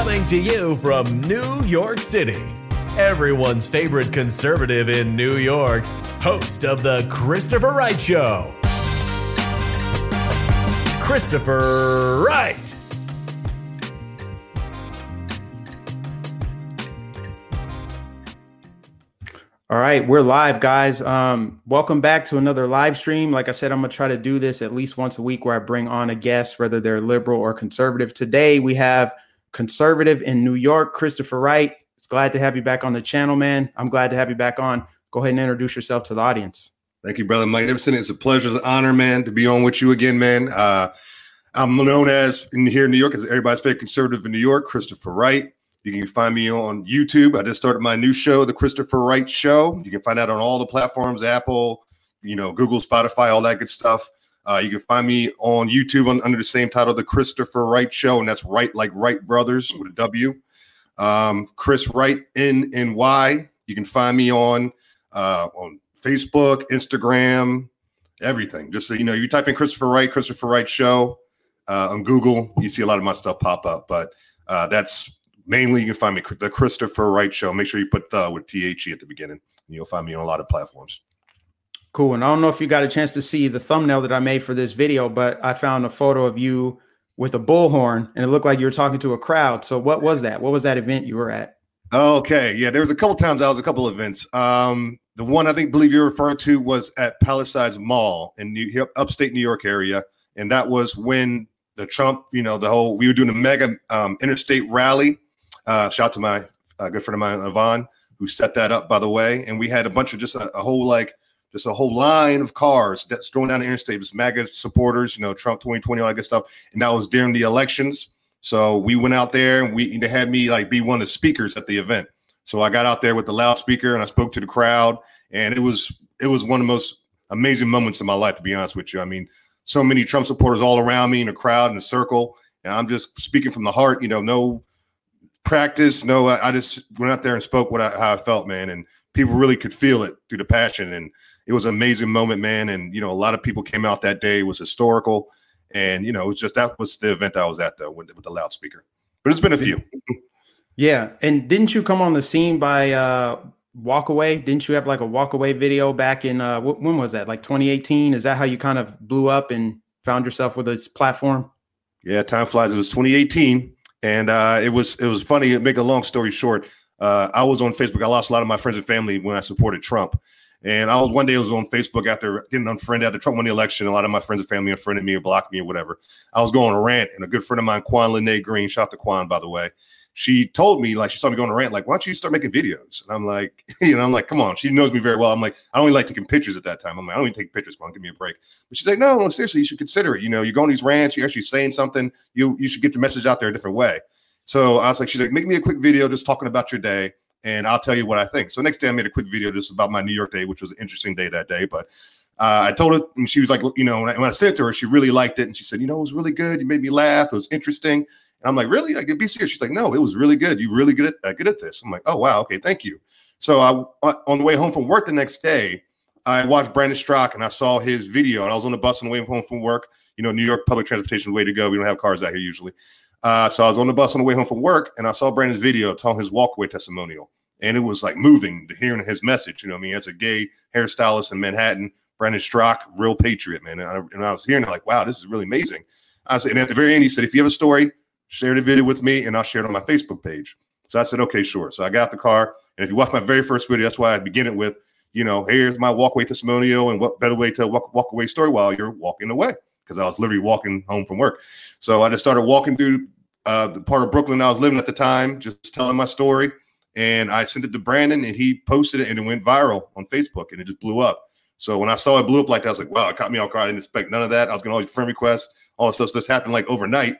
Coming to you from New York City, everyone's favorite conservative in New York, host of The Christopher Wright Show. Christopher Wright. All right, we're live, guys. Um, welcome back to another live stream. Like I said, I'm gonna try to do this at least once a week where I bring on a guest, whether they're liberal or conservative. Today we have conservative in New York, Christopher Wright. It's glad to have you back on the channel, man. I'm glad to have you back on. Go ahead and introduce yourself to the audience. Thank you, brother Mike Nificent. It's a pleasure, it's an honor, man, to be on with you again, man. Uh, I'm known as in here in New York as everybody's favorite conservative in New York, Christopher Wright. You can find me on YouTube. I just started my new show, The Christopher Wright Show. You can find out on all the platforms, Apple, you know, Google, Spotify, all that good stuff. Uh, you can find me on YouTube on, under the same title, The Christopher Wright Show, and that's Wright like Wright Brothers with a W. Um, Chris Wright N N Y. You can find me on uh, on Facebook, Instagram, everything. Just so you know, you type in Christopher Wright, Christopher Wright Show uh, on Google, you see a lot of my stuff pop up. But uh, that's mainly you can find me the Christopher Wright Show. Make sure you put the with T H E at the beginning, and you'll find me on a lot of platforms. Cool. And I don't know if you got a chance to see the thumbnail that I made for this video, but I found a photo of you with a bullhorn, and it looked like you were talking to a crowd. So what was that? What was that event you were at? Okay, yeah, there was a couple times I was a couple events. Um, the one I think believe you're referring to was at Palisades Mall in New, upstate New York area, and that was when the Trump, you know, the whole we were doing a MAGA um, interstate rally uh, shout out to my uh, good friend of mine, Yvonne, who set that up, by the way. And we had a bunch of just a, a whole like just a whole line of cars that's going down the interstate. It was MAGA supporters, you know, Trump 2020, all that good stuff. And that was during the elections. So we went out there and we they had me like be one of the speakers at the event. So I got out there with the loudspeaker and I spoke to the crowd, and it was it was one of the most amazing moments of my life, to be honest with you. I mean, so many Trump supporters all around me in a crowd in a circle, and I'm just speaking from the heart. You know, no practice. No, I, I, just went out there and spoke what I, how I felt, man, and people really could feel it through the passion, and it was an amazing moment, man. And you know, a lot of people came out that day. It was historical, and you know, it was just that was the event I was at though with, with the loudspeaker. But it's been a few. yeah, and didn't you come on the scene by uh walk away? Didn't you have like a walk away video back in uh when was that? Like 2018? Is that how you kind of blew up and found yourself with this platform? Yeah, time flies. It was 2018 and uh, it was it was funny. Make a long story short, uh, I was on Facebook. I lost a lot of my friends and family when I supported Trump. And I was one day I was on Facebook after getting unfriended after Trump won the election. A lot of my friends and family unfriended me or blocked me or whatever. I was going to rant, and a good friend of mine, Quan Lene Green, shout to Quan by the way she told me like she saw me going to rant like why don't you start making videos? And i'm like you know i'm like come on. She knows me very well. I'm like i only like taking pictures at that time. I'm like i don't even take pictures on give me a break. But she's like no no seriously you should consider it. You know you're going these rants you're actually saying something you you should get the message out there a different way. So i was like she's like make me a quick video just talking about your day and i'll tell you what i think so next day i made a quick video just about my new york day which was an interesting day that day but uh, I told her, and she was like, you know, when I, when I said it to her, she really liked it, and she said, you know, it was really good. You made me laugh. It was interesting. And I'm like, really? I can be serious. She's like, no, it was really good. You really good at uh, good at this. I'm like, oh wow, okay, thank you. So I uh, on the way home from work the next day, I watched Brandon Straka and I saw his video. And I was on the bus on the way home from work. You know, New York public transportation way to go. We don't have cars out here usually. Uh, so I was on the bus on the way home from work, and I saw Brandon's video telling his walkaway testimonial, and it was like moving to hearing his message. You know, I mean, as a gay hairstylist in Manhattan, Brandon Straka, real patriot, man. And I, and I was hearing it like, wow, this is really amazing. I said, and at the very end, he said, if you have a story, share the video with me and I'll share it on my Facebook page. So I said, okay, sure. So I got the car. And if you watch my very first video, that's why I begin it with, you know, here's my walkaway testimonial and what better way to walk, walk away story while you're walking away. Because I was literally walking home from work. So I just started walking through uh, the part of Brooklyn I was living at the time, just telling my story. And I sent it to Brandon and he posted it and it went viral on Facebook and it just blew up. So when I saw it blew up like that, I was like, wow, it caught me off guard. I didn't expect none of that. I was getting all these friend requests, all this stuff just happened like overnight.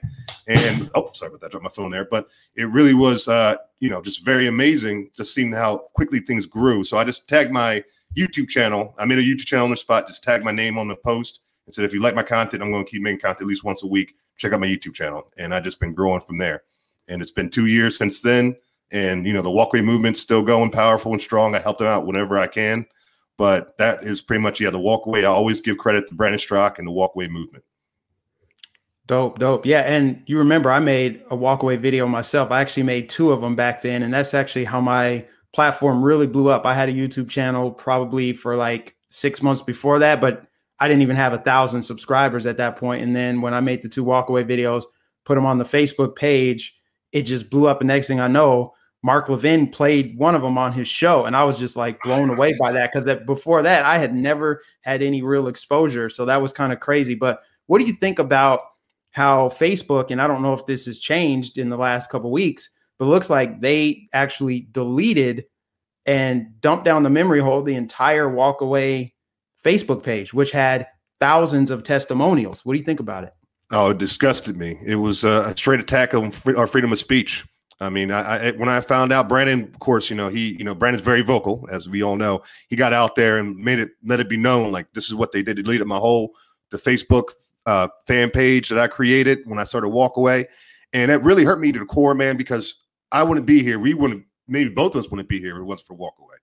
And oh, sorry about that, dropped my phone there. But it really was, uh, you know, just very amazing just seeing how quickly things grew. So I just tagged my YouTube channel. I made a YouTube channel on the spot, just tagged my name on the post and said, if you like my content, I'm going to keep making content at least once a week. Check out my YouTube channel. And I just been growing from there. And it's been two years since then. And, you know, the walkaway movement's still going powerful and strong. I help them out whenever I can. But that is pretty much yeah. The walkaway. I always give credit to Brandon Straka and the walkaway movement. Dope, dope. Yeah. And you remember I made a walkaway video myself. I actually made two of them back then. And that's actually how my platform really blew up. I had a YouTube channel probably for like six months before that, but I didn't even have a thousand subscribers at that point. And then when I made the two walkaway videos, put them on the Facebook page, it just blew up. And next thing I know, Mark Levin played one of them on his show. And I was just like blown away by that because that before that, I had never had any real exposure. So that was kind of crazy. But what do you think about how Facebook, and I don't know if this has changed in the last couple weeks, but looks like they actually deleted and dumped down the memory hole the entire walkaway Facebook page, which had thousands of testimonials. What do you think about it? Oh, it disgusted me. It was a straight attack on our freedom of speech. I mean, I, I, when I found out Brandon, of course, you know he, you know, Brandon's very vocal, as we all know. He got out there and made it, let it be known, like this is what they did. Deleted my whole the Facebook uh, fan page that I created when I started Walkaway, and that really hurt me to the core, man, because I wouldn't be here. We wouldn't, maybe both of us wouldn't be here if it wasn't for Walkaway.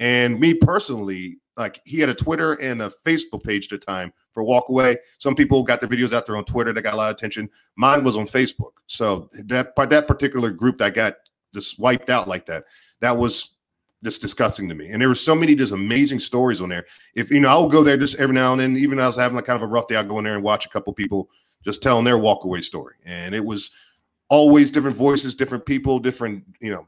And me personally, like he had a Twitter and a Facebook page at the time for Walkaway. Some people got their videos out there on Twitter that got a lot of attention. Mine was on Facebook. So that by that particular group that got just wiped out like that, that was just disgusting to me. And there were so many just amazing stories on there. If you know, I'll go there just every now and then. Even I was having like kind of a rough day, I'll go in there and watch a couple people just telling their walkaway story. And it was always different voices, different people, different, you know,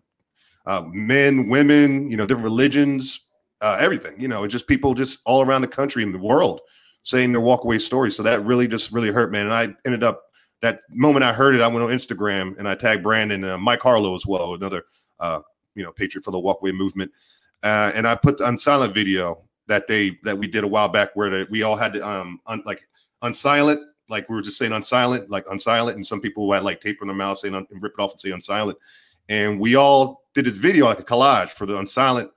uh, men, women, you know, different religions, uh, everything. You know, just people just all around the country and the world saying their walkaway stories. So that really just really hurt, man. And I ended up that moment I heard it, I went on Instagram and I tagged Brandon, uh, Mike Harlow as well, another uh, you know patriot for the walkaway movement, uh, and I put the unsilent video that they that we did a while back where the, we all had to um un, like unsilent like we were just saying unsilent like unsilent and some people had like tape in their mouth saying un, and rip it off and say unsilent and we all did this video like a collage for the unsilent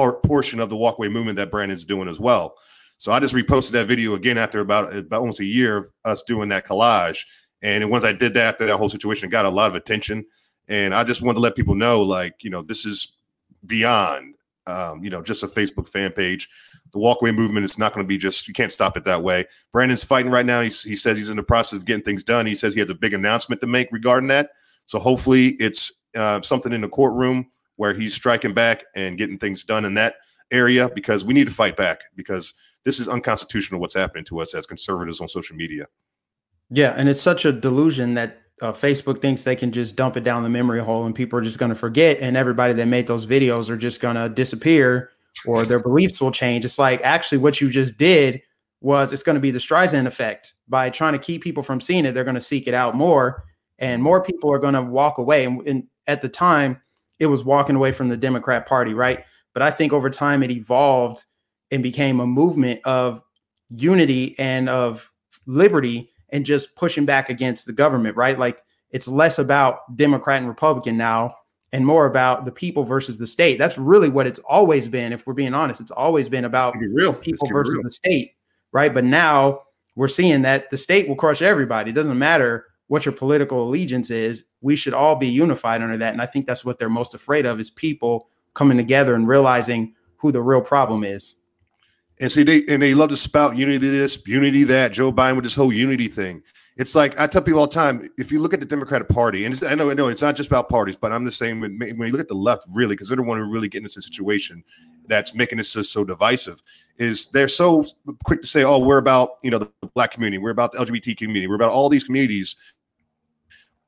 por- portion of the walkaway movement that Brandon's doing as well. So I just reposted that video again after about about almost a year of us doing that collage. And once I did that, after that whole situation got a lot of attention. And I just wanted to let people know, like, you know, this is beyond, um, you know, just a Facebook fan page. The walkaway movement is not going to be just, you can't stop it that way. Brandon's fighting right now. He's, he says he's in the process of getting things done. He says he has a big announcement to make regarding that. So hopefully it's uh, something in the courtroom where he's striking back and getting things done in that area because we need to fight back because this is unconstitutional what's happening to us as conservatives on social media. Yeah, and it's such a delusion that uh, Facebook thinks they can just dump it down the memory hole and people are just going to forget, and everybody that made those videos are just going to disappear or their beliefs will change. It's like actually what you just did was it's going to be the Streisand effect by trying to keep people from seeing it. They're going to seek it out more, and more people are going to walk away. And, and at the time, it was walking away from the Democrat Party, right? But I think over time it evolved and became a movement of unity and of liberty and just pushing back against the government, right? Like it's less about Democrat and Republican now and more about the people versus the state. That's really what it's always been. If we're being honest, it's always been about be real. people versus real. the state, right? But now we're seeing that the state will crush everybody. It doesn't matter what your political allegiance is. We should all be unified under that. And I think that's what they're most afraid of is people coming together and realizing who the real problem is. And see, they and they love to spout unity this, unity that. Joe Biden with this whole unity thing. It's like I tell people all the time: if you look at the Democratic Party, and I know, I know, it's not just about parties, but I'm the same. When, you look at the left, really, because they're the one who really getting into a situation that's making this so divisive. Is they're so quick to say, "Oh, we're about you know the black community, we're about the LGBT community, we're about all these communities,"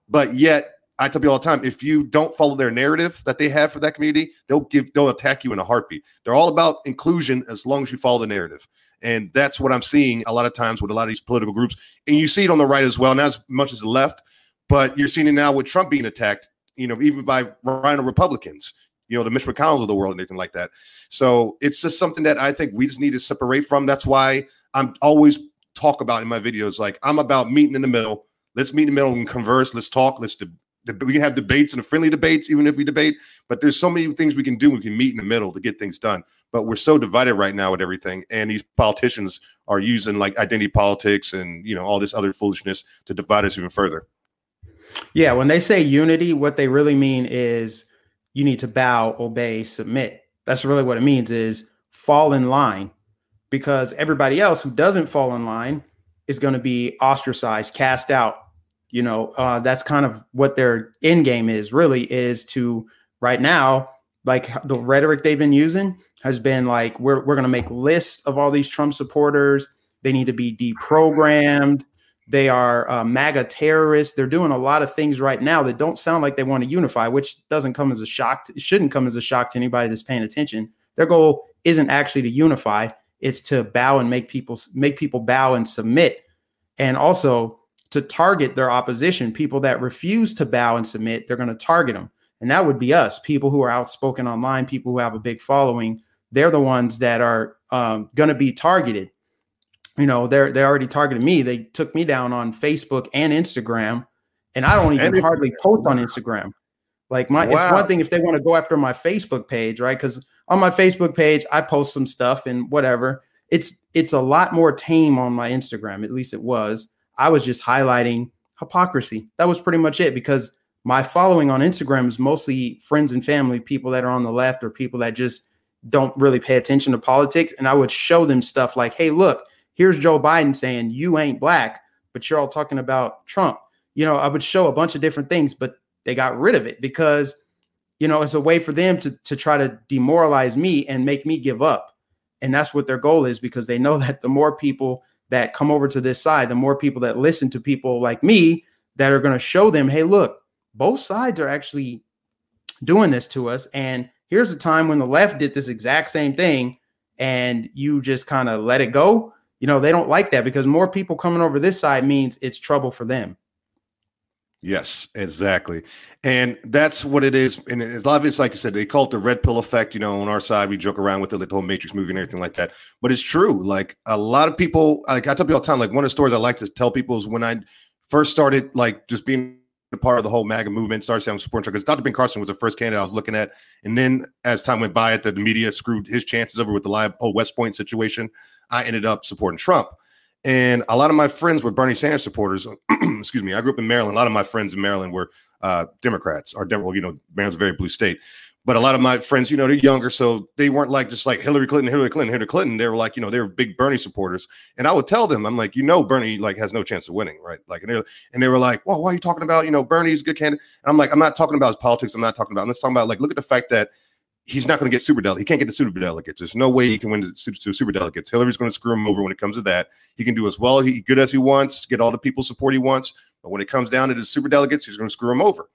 but yet I tell people all the time, if you don't follow their narrative that they have for that community, they'll give they'll attack you in a heartbeat. They're all about inclusion as long as you follow the narrative. And that's what I'm seeing a lot of times with a lot of these political groups. And you see it on the right as well, not as much as the left, but you're seeing it now with Trump being attacked, you know, even by RINO Republicans, you know, the Mitch McConnells of the world and anything like that. So it's just something that I think we just need to separate from. That's why I'm always talk about in my videos, like I'm about meeting in the middle. Let's meet in the middle and converse. Let's talk. Let's de- we can have debates and friendly debates, even if we debate. But there's so many things we can do. We can meet in the middle to get things done. But we're so divided right now with everything, and these politicians are using like identity politics and you know all this other foolishness to divide us even further. Yeah, when they say unity, what they really mean is you need to bow, obey, submit. That's really what it means is fall in line because everybody else who doesn't fall in line is going to be ostracized, cast out. You know, uh, that's kind of what their end game is. Really, is to right now, like the rhetoric they've been using has been like, we're we're going to make lists of all these Trump supporters. They need to be deprogrammed. They are uh, MAGA terrorists. They're doing a lot of things right now that don't sound like they want to unify, which doesn't come as a shock. To, shouldn't come as a shock to anybody that's paying attention. Their goal isn't actually to unify; it's to bow and make people make people bow and submit, and also to target their opposition. People that refuse to bow and submit, they're going to target them, and that would be us. People who are outspoken online, people who have a big following. They're the ones that are um, going to be targeted you know, they're they already targeted me. They took me down on Facebook and Instagram, and I don't even hardly post on Instagram. Like my, wow. it's one thing if they want to go after my Facebook page, right? Because on my Facebook page, I post some stuff and whatever. It's it's a lot more tame on my Instagram. At least it was. I was just highlighting hypocrisy. That was pretty much it because my following on Instagram is mostly friends and family, people that are on the left or people that just don't really pay attention to politics. And I would show them stuff like, hey, look, here's Joe Biden saying you ain't black, but you're all talking about Trump. You know, I would show a bunch of different things, but they got rid of it because, you know, it's a way for them to to try to demoralize me and make me give up. And that's what their goal is because they know that the more people that come over to this side, the more people that listen to people like me that are going to show them, hey, look, both sides are actually doing this to us. And here's a time when the left did this exact same thing and you just kind of let it go you know, they don't like that because more people coming over this side means it's trouble for them. Yes, exactly. And that's what it is. And it's it's like you said, they call it the red pill effect. You know, on our side, we joke around with the, the whole Matrix movie and everything like that. But it's true. Like a lot of people, like I tell people all the time, like one of the stories I like to tell people is when I first started, like just being a part of the whole MAGA movement, started saying supporting Trump because Dr. Ben Carson was the first candidate I was looking at. And then as time went by, the, the media screwed his chances over with the live whole West Point situation. I ended up supporting Trump. And a lot of my friends were Bernie Sanders supporters. Excuse me. I grew up in Maryland. A lot of my friends in Maryland were uh, Democrats. Or Dem- well, you know, Maryland's a very blue state. But a lot of my friends, you know, they're younger, so they weren't like just like Hillary Clinton, Hillary Clinton, Hillary Clinton. They were like, you know, they were big Bernie supporters. And I would tell them, I'm like, you know, Bernie like has no chance of winning, right? Like, and they and they were like, well, why are you talking about? You know, Bernie's a good candidate. And I'm like, I'm not talking about his politics. I'm not talking about. I'm just talking about like, look at the fact that he's not going to get super delegates. He can't get the super delegates. There's no way he can win the super delegates. Hillary's going to screw him over when it comes to that. He can do as well he good as he wants, get all the people support he wants, but when it comes down to the super delegates, he's going to screw him over.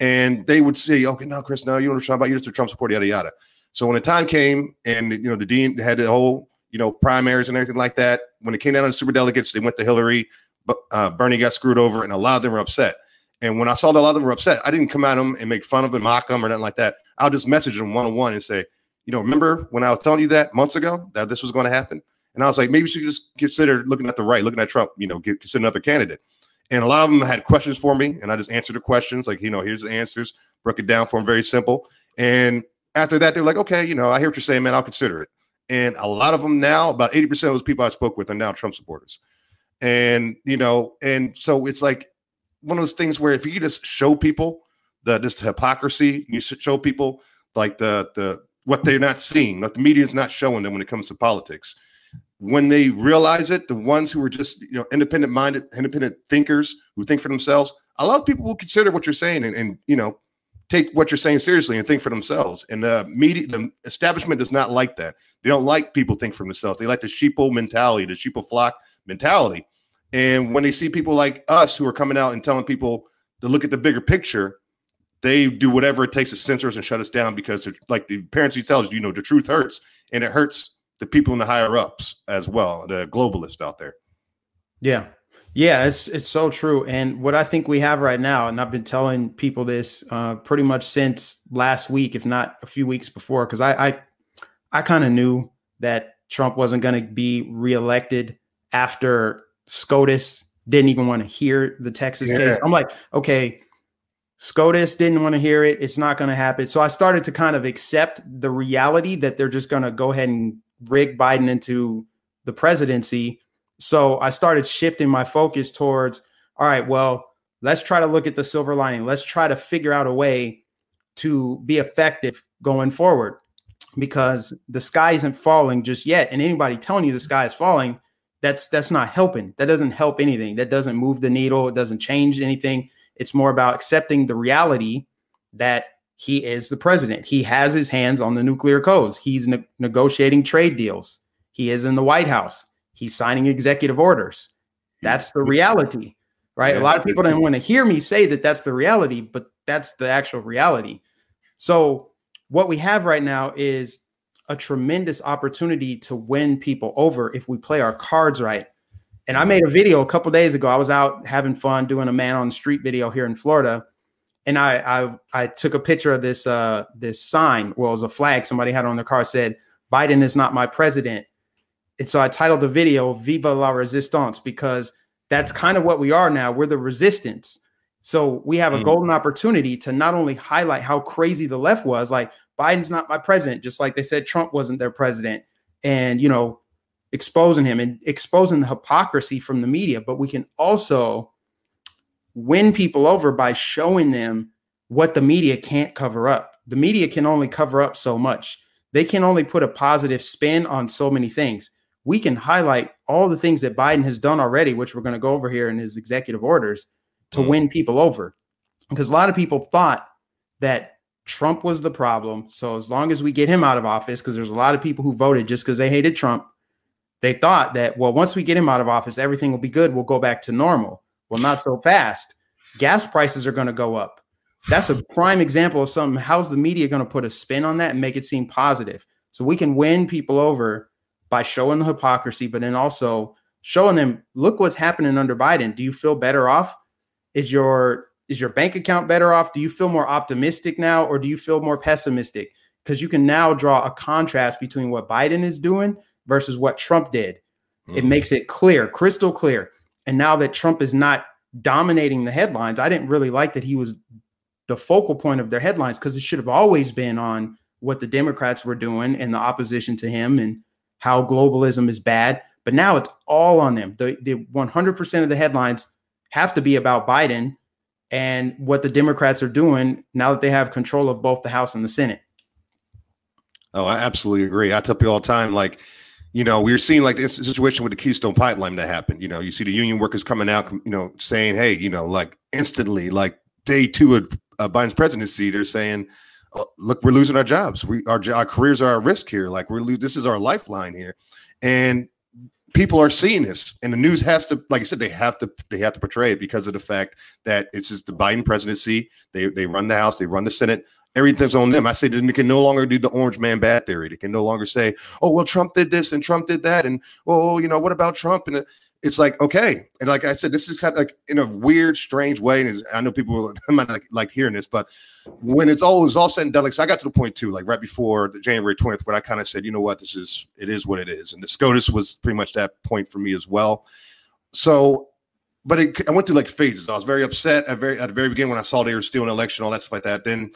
And they would say, "Okay, no, Chris, no, you don't understand about you just a Trump support, yada yada." So when the time came, and you know the dean had the whole you know primaries and everything like that, when it came down to the super delegates, they went to Hillary, but uh, Bernie got screwed over, and a lot of them were upset. And when I saw that a lot of them were upset, I didn't come at them and make fun of them, mock them, or nothing like that. I'll just message them one on one and say, you know, remember when I was telling you that months ago that this was going to happen? And I was like, maybe you should just consider looking at the right, looking at Trump, you know, get, consider another candidate. And a lot of them had questions for me, and I just answered the questions, like, you know, here's the answers, broke it down for them, very simple. And after that, they're like, okay, you know, I hear what you're saying, man, I'll consider it. And a lot of them now, about 80% of those people I spoke with are now Trump supporters. And, you know, and so it's like one of those things where if you just show people the this hypocrisy, you show people like the the what they're not seeing, what the media is not showing them when it comes to politics. When they realize it, the ones who are just you know independent minded, independent thinkers who think for themselves, a lot of people will consider what you're saying and, and you know take what you're saying seriously and think for themselves. And the media, the establishment does not like that. They don't like people think for themselves. They like the sheeple mentality, the sheeple flock mentality. And when they see people like us who are coming out and telling people to look at the bigger picture, they do whatever it takes to censor us and shut us down because, like the parents he tells you, you know, the truth hurts and it hurts the people in the higher ups as well, the globalists out there. Yeah. Yeah, it's it's so true. And what I think we have right now, and I've been telling people this uh, pretty much since last week, if not a few weeks before, because I I, I kind of knew that Trump wasn't going to be reelected after SCOTUS didn't even want to hear the Texas yeah. case. I'm like, okay, SCOTUS didn't want to hear it. It's not going to happen. So I started to kind of accept the reality that they're just going to go ahead and rig Biden into the presidency. So I started shifting my focus towards, all right, well, let's try to look at the silver lining. Let's try to figure out a way to be effective going forward because the sky isn't falling just yet. And anybody telling you the sky is falling that's that's not helping. That doesn't help anything. That doesn't move the needle. It doesn't change anything. It's more about accepting the reality that he is the president. He has his hands on the nuclear codes. He's ne- negotiating trade deals. He is in the White House. He's signing executive orders. That's the reality, right? Yeah. A lot of people don't want to hear me say that that's the reality, but that's the actual reality. So, what we have right now is a tremendous opportunity to win people over if we play our cards right. And I made a video a couple days ago. I was out having fun doing a man on the street video here in Florida, and I I, I took a picture of this uh, this sign. Well, it was a flag somebody had on their car said Biden is not my president. And so I titled the video "Viva la Resistance" because that's kind of what we are now. We're the resistance. So we have a mm. golden opportunity to not only highlight how crazy the left was, like Biden's not my president, just like they said Trump wasn't their president, and you know, exposing him and exposing the hypocrisy from the media. But we can also win people over by showing them what the media can't cover up. The media can only cover up so much. They can only put a positive spin on so many things. We can highlight all the things that Biden has done already, which we're going to go over here in his executive orders to mm. win people over. Because a lot of people thought that Trump was the problem. So as long as we get him out of office, because there's a lot of people who voted just because they hated Trump, they thought that, well, once we get him out of office, everything will be good. We'll go back to normal. Well, not so fast. Gas prices are going to go up. That's a prime example of something. How's the media going to put a spin on that and make it seem positive? So we can win people over by showing the hypocrisy, but then also showing them, look what's happening under Biden. Do you feel better off? Is your is your bank account better off? Do you feel more optimistic now or do you feel more pessimistic? Because you can now draw a contrast between what Biden is doing versus what Trump did. Mm-hmm. It makes it clear, crystal clear. And now that Trump is not dominating the headlines, I didn't really like that he was the focal point of their headlines because it should have always been on what the Democrats were doing and the opposition to him and how globalism is bad. But now it's all on them. The, the 100% of the headlines have to be about Biden and what the Democrats are doing now that they have control of both the House and the Senate. Oh, I absolutely agree. I tell people all the time, like, you know, we are seeing like this situation with the Keystone Pipeline that happened. You know, you see the union workers coming out, you know, saying, "Hey, you know, like instantly, like day two of uh, Biden's presidency, they're saying, oh, look, we're losing our jobs. We our our careers are at risk here. Like we're this is our lifeline here." And people are seeing this and the news has to like i said they have to they have to portray it because of the fact that it's just the biden presidency. They they run the house they run the senate. Everything's on them. I say they can no longer do the orange man bad theory. They can no longer say oh well trump did this and trump did that and well you know what about trump? And uh, it's like okay. And like i said this is kind of like in a weird strange way and i know people might like, like hearing this but when it's all was all said and done like so i got to the point too like right before the january 20th where i kind of said you know what? This is it is what it is. And the scotus was pretty much that point for me as well. So but it, i went through like phases. I was very upset at very at the very beginning when i saw they were stealing an election all that stuff like that. Then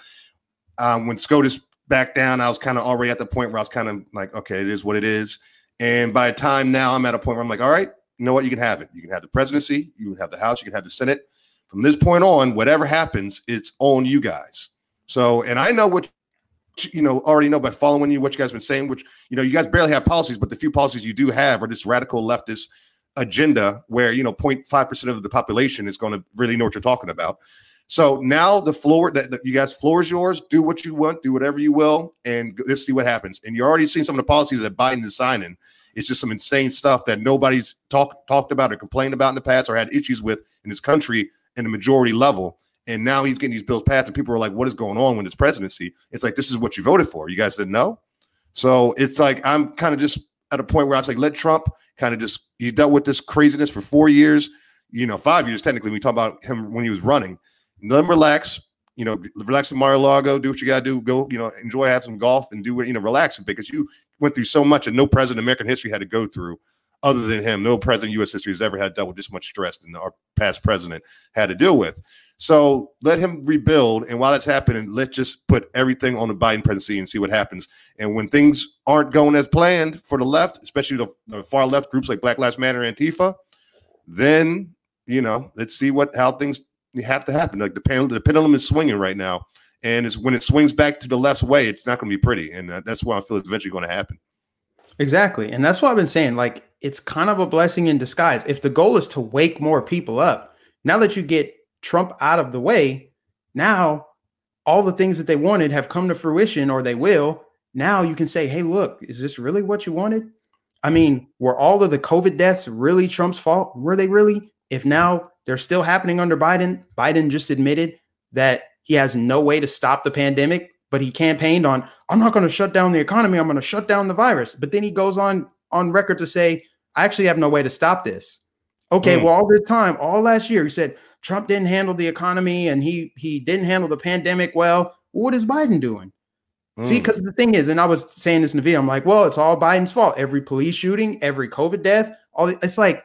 um, when scotus back down i was kind of already at the point where i was kind of like okay it is what it is. And by the time now i'm at a point where i'm like all right you know what? You can have it. You can have the presidency, you can have the House, you can have the Senate. From this point on, whatever happens, it's on you guys. So, and I know what you know already know by following you what you guys been saying, which you know you guys barely have policies, but the few policies you do have are this radical leftist agenda where you know 0.5 percent of the population is going to really know what you're talking about. So now the floor that you guys floor is yours. Do what you want, do whatever you will, and let's see what happens. And you're already seeing some of the policies that Biden is signing. It's just some insane stuff that nobody's talked talked about or complained about in the past or had issues with in this country in the majority level. And now he's getting these bills passed, and people are like, "What is going on with his presidency?" It's like this is what you voted for. You guys said no, so it's like I'm kind of just at a point where I was like, let Trump kind of just he dealt with this craziness for four years, you know, five years technically. We talk about him when he was running. Let him relax, you know, relax in Mar-a-Lago, do what you got to do, go, you know, enjoy, have some golf and do what, you know, relax because you went through so much and no president in American history had to go through other than him. No president in U.S. history has ever had dealt with this much stress than our past president had to deal with. So let him rebuild. And while that's happening, let's just put everything on the Biden presidency and see what happens. And when things aren't going as planned for the left, especially the, the far left groups like Black Lives Matter and Antifa, then, you know, let's see what how things have to happen. Like the pendulum, the pendulum is swinging right now, and it's when it swings back to the left way, it's not going to be pretty, and that's why I feel it's eventually going to happen. Exactly. And that's what I've been saying. Like, it's kind of a blessing in disguise. If the goal is to wake more people up, now that you get Trump out of the way, now all the things that they wanted have come to fruition or they will. Now you can say, hey, look, is this really what you wanted? I mean, were all of the COVID deaths really Trump's fault? Were they really? If now they're still happening under Biden, Biden just admitted that he has no way to stop the pandemic, but he campaigned on, I'm not going to shut down the economy, I'm going to shut down the virus. But then he goes on on record to say, I actually have no way to stop this. Okay, mm. well, all this time, all last year, he said Trump didn't handle the economy and he he didn't handle the pandemic well. What is Biden doing? Mm. See, because the thing is, and I was saying this in the video, I'm like, well, it's all Biden's fault. Every police shooting, every COVID death, all it's like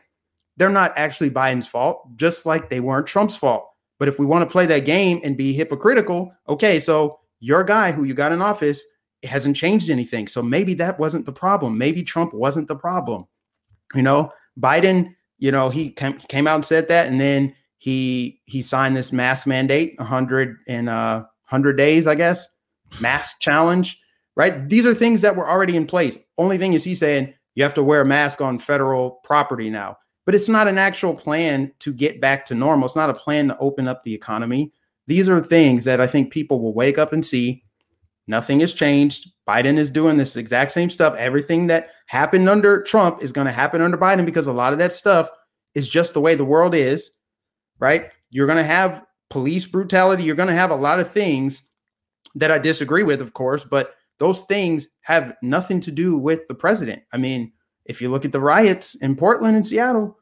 they're not actually Biden's fault, just like they weren't Trump's fault. But if we want to play that game and be hypocritical, okay, so your guy who you got in office hasn't changed anything. So maybe that wasn't the problem. Maybe Trump wasn't the problem. You know, Biden, you know, he came, out and said that, and then he he signed this mask mandate, 100 in uh 100 days, I guess, mask challenge, right? These are things that were already in place. Only thing is he's saying you have to wear a mask on federal property now but it's not an actual plan to get back to normal. It's not a plan to open up the economy. These are things that I think people will wake up and see. Nothing has changed. Biden is doing this exact same stuff. Everything that happened under Trump is going to happen under Biden because a lot of that stuff is just the way the world is, right? You're going to have police brutality. You're going to have a lot of things that I disagree with, of course, but those things have nothing to do with the president. I mean, if you look at the riots in Portland and Seattle,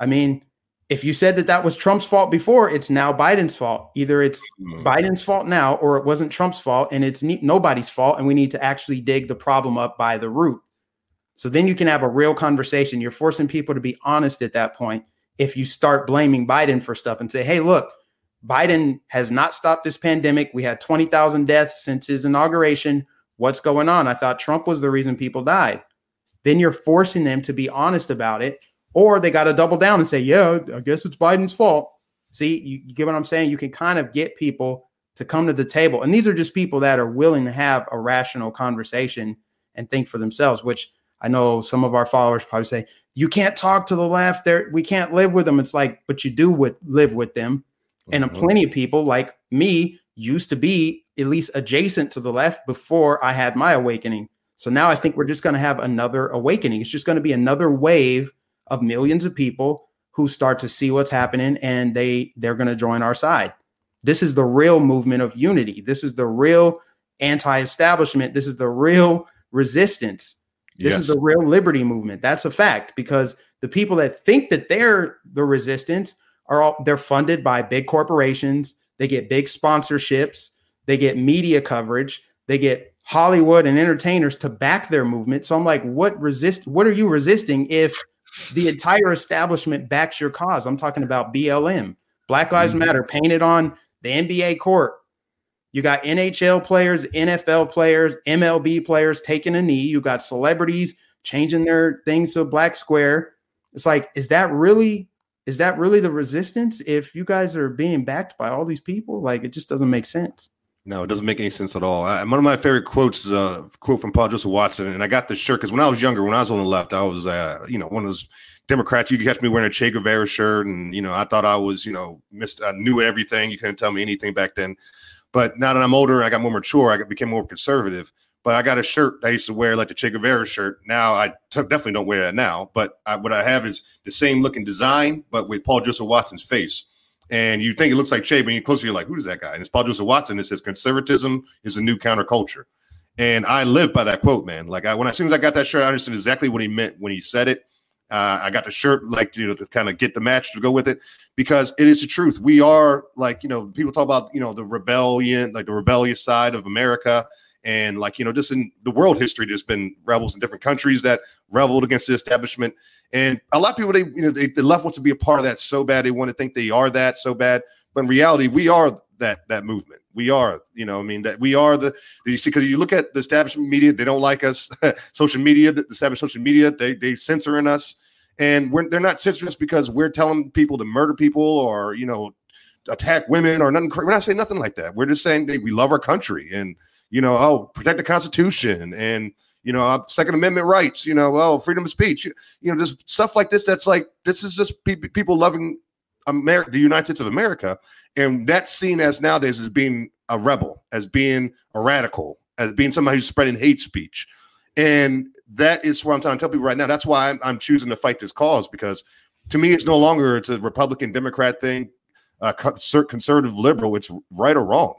I mean, if you said that that was Trump's fault before, it's now Biden's fault. Either it's mm. Biden's fault now or it wasn't Trump's fault and it's ne- nobody's fault. And we need to actually dig the problem up by the root. So then you can have a real conversation. You're forcing people to be honest at that point. If you start blaming Biden for stuff and say, hey, look, Biden has not stopped this pandemic. We had 20,000 deaths since his inauguration. What's going on? I thought Trump was the reason people died. Then you're forcing them to be honest about it or they got to double down and say, yeah, I guess it's Biden's fault. See, you, you get what I'm saying? You can kind of get people to come to the table. And these are just people that are willing to have a rational conversation and think for themselves, which I know some of our followers probably say, you can't talk to the left there. We can't live with them. It's like, but you do with live with them. And mm-hmm. plenty of people like me used to be at least adjacent to the left before I had my awakening. So now I think we're just going to have another awakening. It's just going to be another wave of millions of people who start to see what's happening and they they're going to join our side. This is the real movement of unity. This is the real anti-establishment. This is the real resistance. This yes. is the real liberty movement. That's a fact because the people that think that they're the resistance are all they're funded by big corporations. They get big sponsorships. They get media coverage. They get Hollywood and entertainers to back their movement. So I'm like, what resist? What are you resisting if the entire establishment backs your cause. I'm talking about BLM, Black Lives mm-hmm. Matter, painted on the NBA court. You got NHL players, NFL players, MLB players taking a knee. You got celebrities changing their things to black square. It's like, is that really is that really the resistance if you guys are being backed by all these people? Like it just doesn't make sense. No, it doesn't make any sense at all. I, one of my favorite quotes is a quote from Paul Joseph Watson, and I got this shirt because when I was younger, when I was on the left, I was, uh, you know, one of those Democrats. You could catch me wearing a Che Guevara shirt, and you know, I thought I was, you know, missed, I knew everything. You couldn't tell me anything back then. But now that I'm older, I got more mature. I became more conservative. But I got a shirt that I used to wear, like the Che Guevara shirt. Now I t- definitely don't wear that now. But I, what I have is the same looking design, but with Paul Joseph Watson's face and you think it looks like Che, but you're closer, you're like, who is that guy? And it's Paul Joseph Watson. It says conservatism is a new counterculture. And I live by that quote, man. Like I, when as soon as I got that shirt, I understood exactly what he meant when he said it. Uh, I got the shirt, like you know, to kind of get the match to go with it, because it is the truth. We are like you know, people talk about you know the rebellion, like the rebellious side of America, and like, you know, just in the world history, there's been rebels in different countries that reveled against the establishment. And a lot of people, they, you know, they, the left wants to be a part of that so bad. They want to think they are that so bad. But in reality, we are that that movement. We are, you know, I mean, that we are the you see, because you look at the establishment media, they don't like us. social media, the established social media, they they censoring us. And we're, they're not censoring us because we're telling people to murder people or, you know, attack women or nothing. We're not saying nothing like that. We're just saying that we love our country and you know, oh, protect the Constitution and you know, uh, Second Amendment rights, you know, oh, freedom of speech, you, you know, just stuff like this. That's like this is just pe- people loving America, the United States of America, and that's seen as nowadays as being a rebel, as being a radical, as being somebody who's spreading hate speech, and that is what I'm trying to tell people right now. That's why I'm, I'm choosing to fight this cause because to me, it's no longer it's a Republican Democrat thing, uh, conservative liberal. It's right or wrong.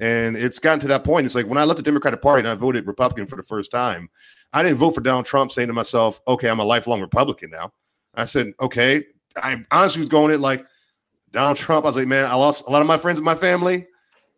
And it's gotten to that point. It's like when I left the Democratic Party and I voted Republican for the first time, I didn't vote for Donald Trump saying to myself, okay, I'm a lifelong Republican now. I said, okay. I honestly was going it like Donald Trump. I was like, man, I lost a lot of my friends and my family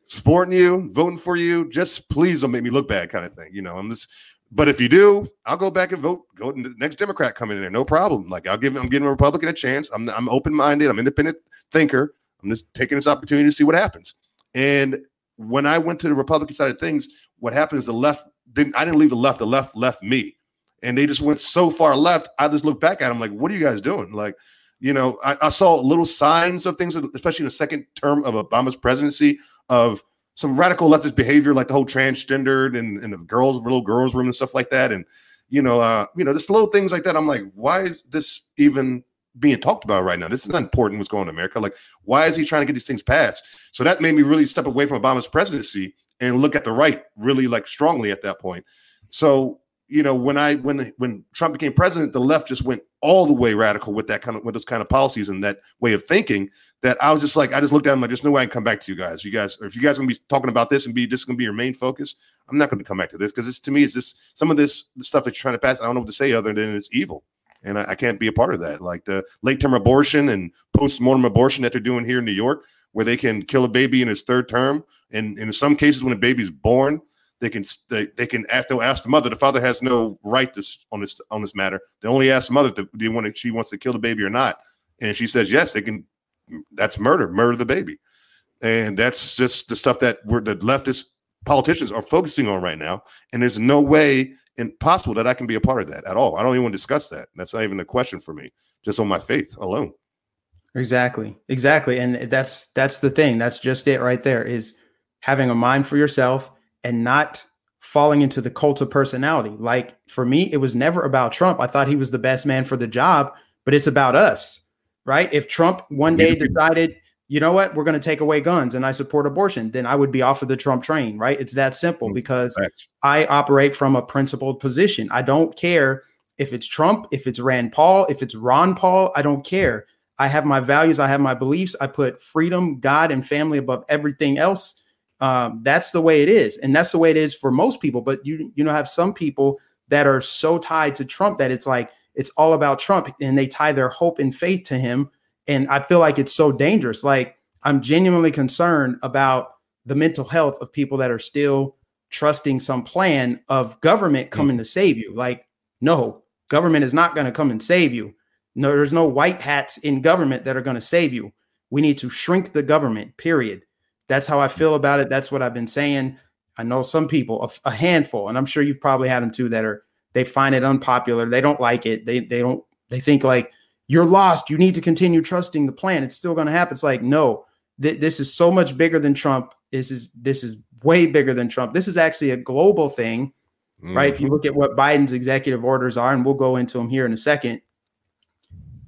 supporting you, voting for you. Just please don't make me look bad, kind of thing. You know, I'm just, but if you do, I'll go back and vote. Go to the next Democrat coming in there, no problem. Like I'll give, I'm giving a Republican a chance. I'm, I'm open minded. I'm independent thinker. I'm just taking this opportunity to see what happens. And when I went to the Republican side of things, what happened is the left didn't I didn't leave the left, the left left me. And they just went so far left. I just looked back at them like, what are you guys doing? Like, you know, I, I saw little signs of things, especially in the second term of Obama's presidency, of some radical leftist behavior, like the whole transgendered and, and the girls, little girls' room and stuff like that. And, you know, uh, you know, just little things like that. I'm like, why is this even being talked about right now. This is not important what's going on in America. Like, why is he trying to get these things passed? So that made me really step away from Obama's presidency and look at the right really like strongly at that point. So, you know, when I when when Trump became president, the left just went all the way radical with that kind of with those kind of policies and that way of thinking that I was just like, I just looked at him like, there's no way I can come back to you guys. You guys, or if you guys are gonna be talking about this and be this is gonna be your main focus, I'm not gonna come back to this because it's to me, it's just some of this stuff that you're trying to pass. I don't know what to say other than it's evil and I, I, can't be a part of that. Like the late term abortion and post mortem abortion that they're doing here in New York, where they can kill a baby in its third term, and, and in some cases when a baby's born, they can they, they can ask they'll ask the mother. The father has no right to on this on this matter. They only ask the mother do they want to, she wants to kill the baby or not, and she says yes. They can. That's murder. Murder the baby, and that's just the stuff that we're the leftist politicians are focusing on right now. And there's no way impossible that I can be a part of that at all. I don't even discuss that. That's not even a question for me, just on my faith alone. Exactly. Exactly. And that's that's the thing. That's just it right there is having a mind for yourself and not falling into the cult of personality. Like for me, it was never about Trump. I thought he was the best man for the job, but it's about us, right? If Trump one day decided you know what, we're going to take away guns and I support abortion, then I would be off of the Trump train, right? It's that simple mm, because I operate from a principled position. I don't care if it's Trump, if it's Rand Paul, if it's Ron Paul, I don't care. I have my values, I have my beliefs. I put freedom, God, and family above everything else. Um, that's the way it is, and that's the way it is for most people. But you, you know, have some people that are so tied to Trump that it's like it's all about Trump, and they tie their hope and faith to him and I feel like it's so dangerous. Like I'm genuinely concerned about the mental health of people that are still trusting some plan of government mm. coming mm. to save you. Like, no, government is not going to come and save you. No, there's no white hats in government that are going to save you. We need to shrink the government, period. That's how I feel about it. That's what I've been saying. I know some people, a, a handful, and I'm sure you've probably had them too, that are they find it unpopular. They don't like it. They they don't they think like you're lost. You need to continue trusting the plan. It's still going to happen. It's like, no, th- this is so much bigger than Trump. This is this is way bigger than Trump. This is actually a global thing, mm-hmm. right? If you look at what Biden's executive orders are, and we'll go into them here in a second.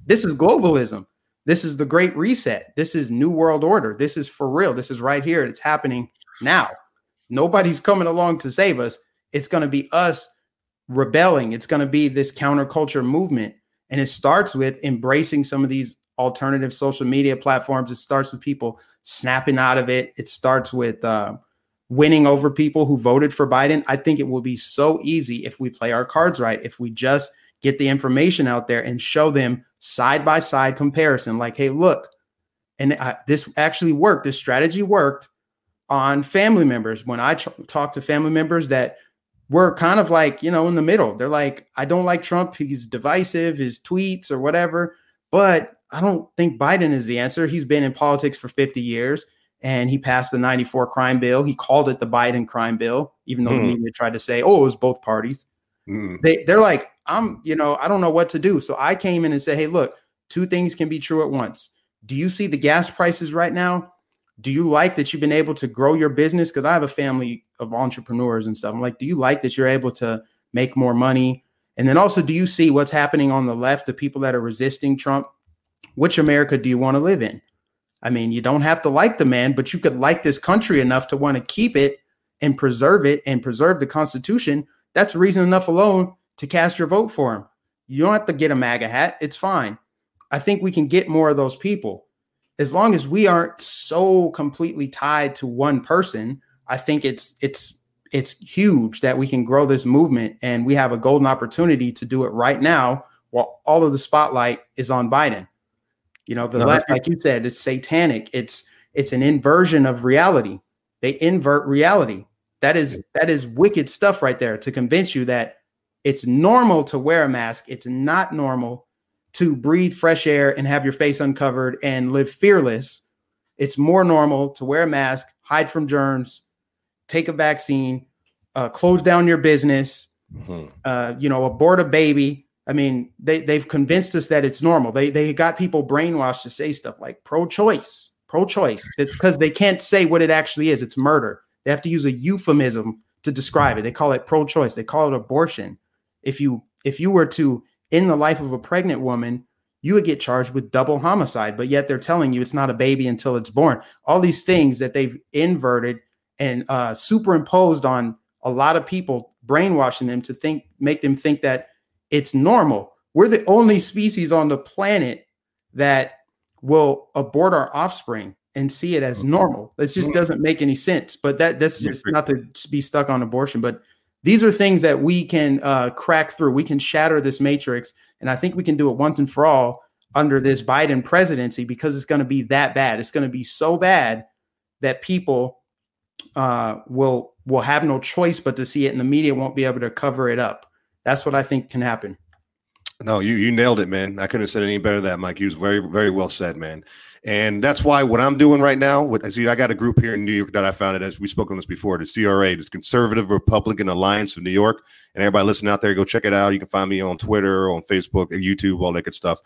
This is globalism. This is the Great Reset. This is New World Order. This is for real. This is right here. It's happening now. Nobody's coming along to save us. It's going to be us rebelling. It's going to be this counterculture movement and it starts with embracing some of these alternative social media platforms. It starts with people snapping out of it. It starts with uh, winning over people who voted for Biden. I think it will be so easy if we play our cards right, if we just get the information out there and show them side by side comparison. Like, hey, look, and uh, this actually worked. This strategy worked on family members. When I talk to family members that were kind of like, you know, in the middle. They're like, I don't like Trump. He's divisive, his tweets or whatever. But I don't think Biden is the answer. He's been in politics for 50 years and he passed the 94 crime bill. He called it the Biden crime bill, even though mm. the media tried to say, oh, it was both parties. Mm. They, they're like, I'm, you know, I don't know what to do. So I came in and said, hey, look, two things can be true at once. Do you see the gas prices right now? Do you like that you've been able to grow your business? Because I have a family of entrepreneurs and stuff. I'm like, do you like that you're able to make more money? And then also, do you see what's happening on the left, the people that are resisting Trump? Which America do you want to live in? I mean, you don't have to like the man, but you could like this country enough to want to keep it and preserve it and preserve the Constitution. That's reason enough alone to cast your vote for him. You don't have to get a MAGA hat. It's fine. I think we can get more of those people. As long as we aren't so completely tied to one person, I think it's it's it's huge that we can grow this movement and we have a golden opportunity to do it right now while all of the spotlight is on Biden. You know, the no, left, like you said, it's satanic. It's it's an inversion of reality. They invert reality. That is that is wicked stuff right there to convince you that it's normal to wear a mask. It's not normal to breathe fresh air and have your face uncovered and live fearless. It's more normal to wear a mask, hide from germs, take a vaccine, uh, close down your business, mm-hmm. uh, you know, abort a baby. I mean, they they've convinced us that it's normal. They they got people brainwashed to say stuff like pro-choice, pro-choice. It's because they can't say what it actually is. It's murder. They have to use a euphemism to describe it. They call it pro-choice. They call it abortion if you if you were to end the life of a pregnant woman, you would get charged with double homicide. But yet they're telling you it's not a baby until it's born. All these things that they've inverted and uh, superimposed on a lot of people, brainwashing them to think, make them think that it's normal. We're the only species on the planet that will abort our offspring and see it as normal. It just mm-hmm. doesn't make any sense. But that that's just not to be stuck on abortion, but these are things that we can uh, crack through. We can shatter this matrix, and I think we can do it once and for all under this Biden presidency because it's going to be that bad. It's going to be so bad that people uh, will will have no choice but to see it, and the media won't be able to cover it up. That's what I think can happen. No, you you nailed it, man. I couldn't have said any better than that, Mike. You was very very well said, man. And that's why what I'm doing right now, with, see, I got a group here in New York that I founded, as we spoke on this before, the CRA, this Conservative Republican Alliance of New York. And everybody listening out there, go check it out. You can find me on Twitter, on Facebook, YouTube, all that good stuff.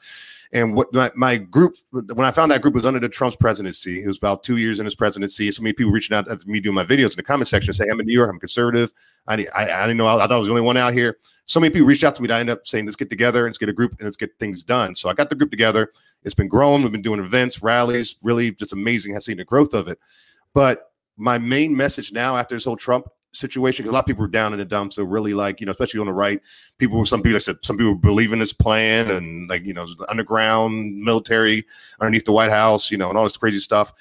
And what my, my group, when I found that group was under the Trump's presidency, it was about two years in his presidency. So many people reaching out to me doing my videos in the comment section saying, I'm in New York, I'm conservative. I, I, I didn't know, I, I thought I was the only one out here. So many people reached out to me I ended up saying, let's get together, let's get a group, and let's get things done. So I got the group together. It's been growing. We've been doing events, rallies, really just amazing. I've seen the growth of it. But my main message now after this whole Trump situation because a lot of people were down in the dumps. So really, like you know, especially on the right, people. Some people I said some people believe in this plan and like you know, the underground military underneath the White House, you know, and all this crazy stuff.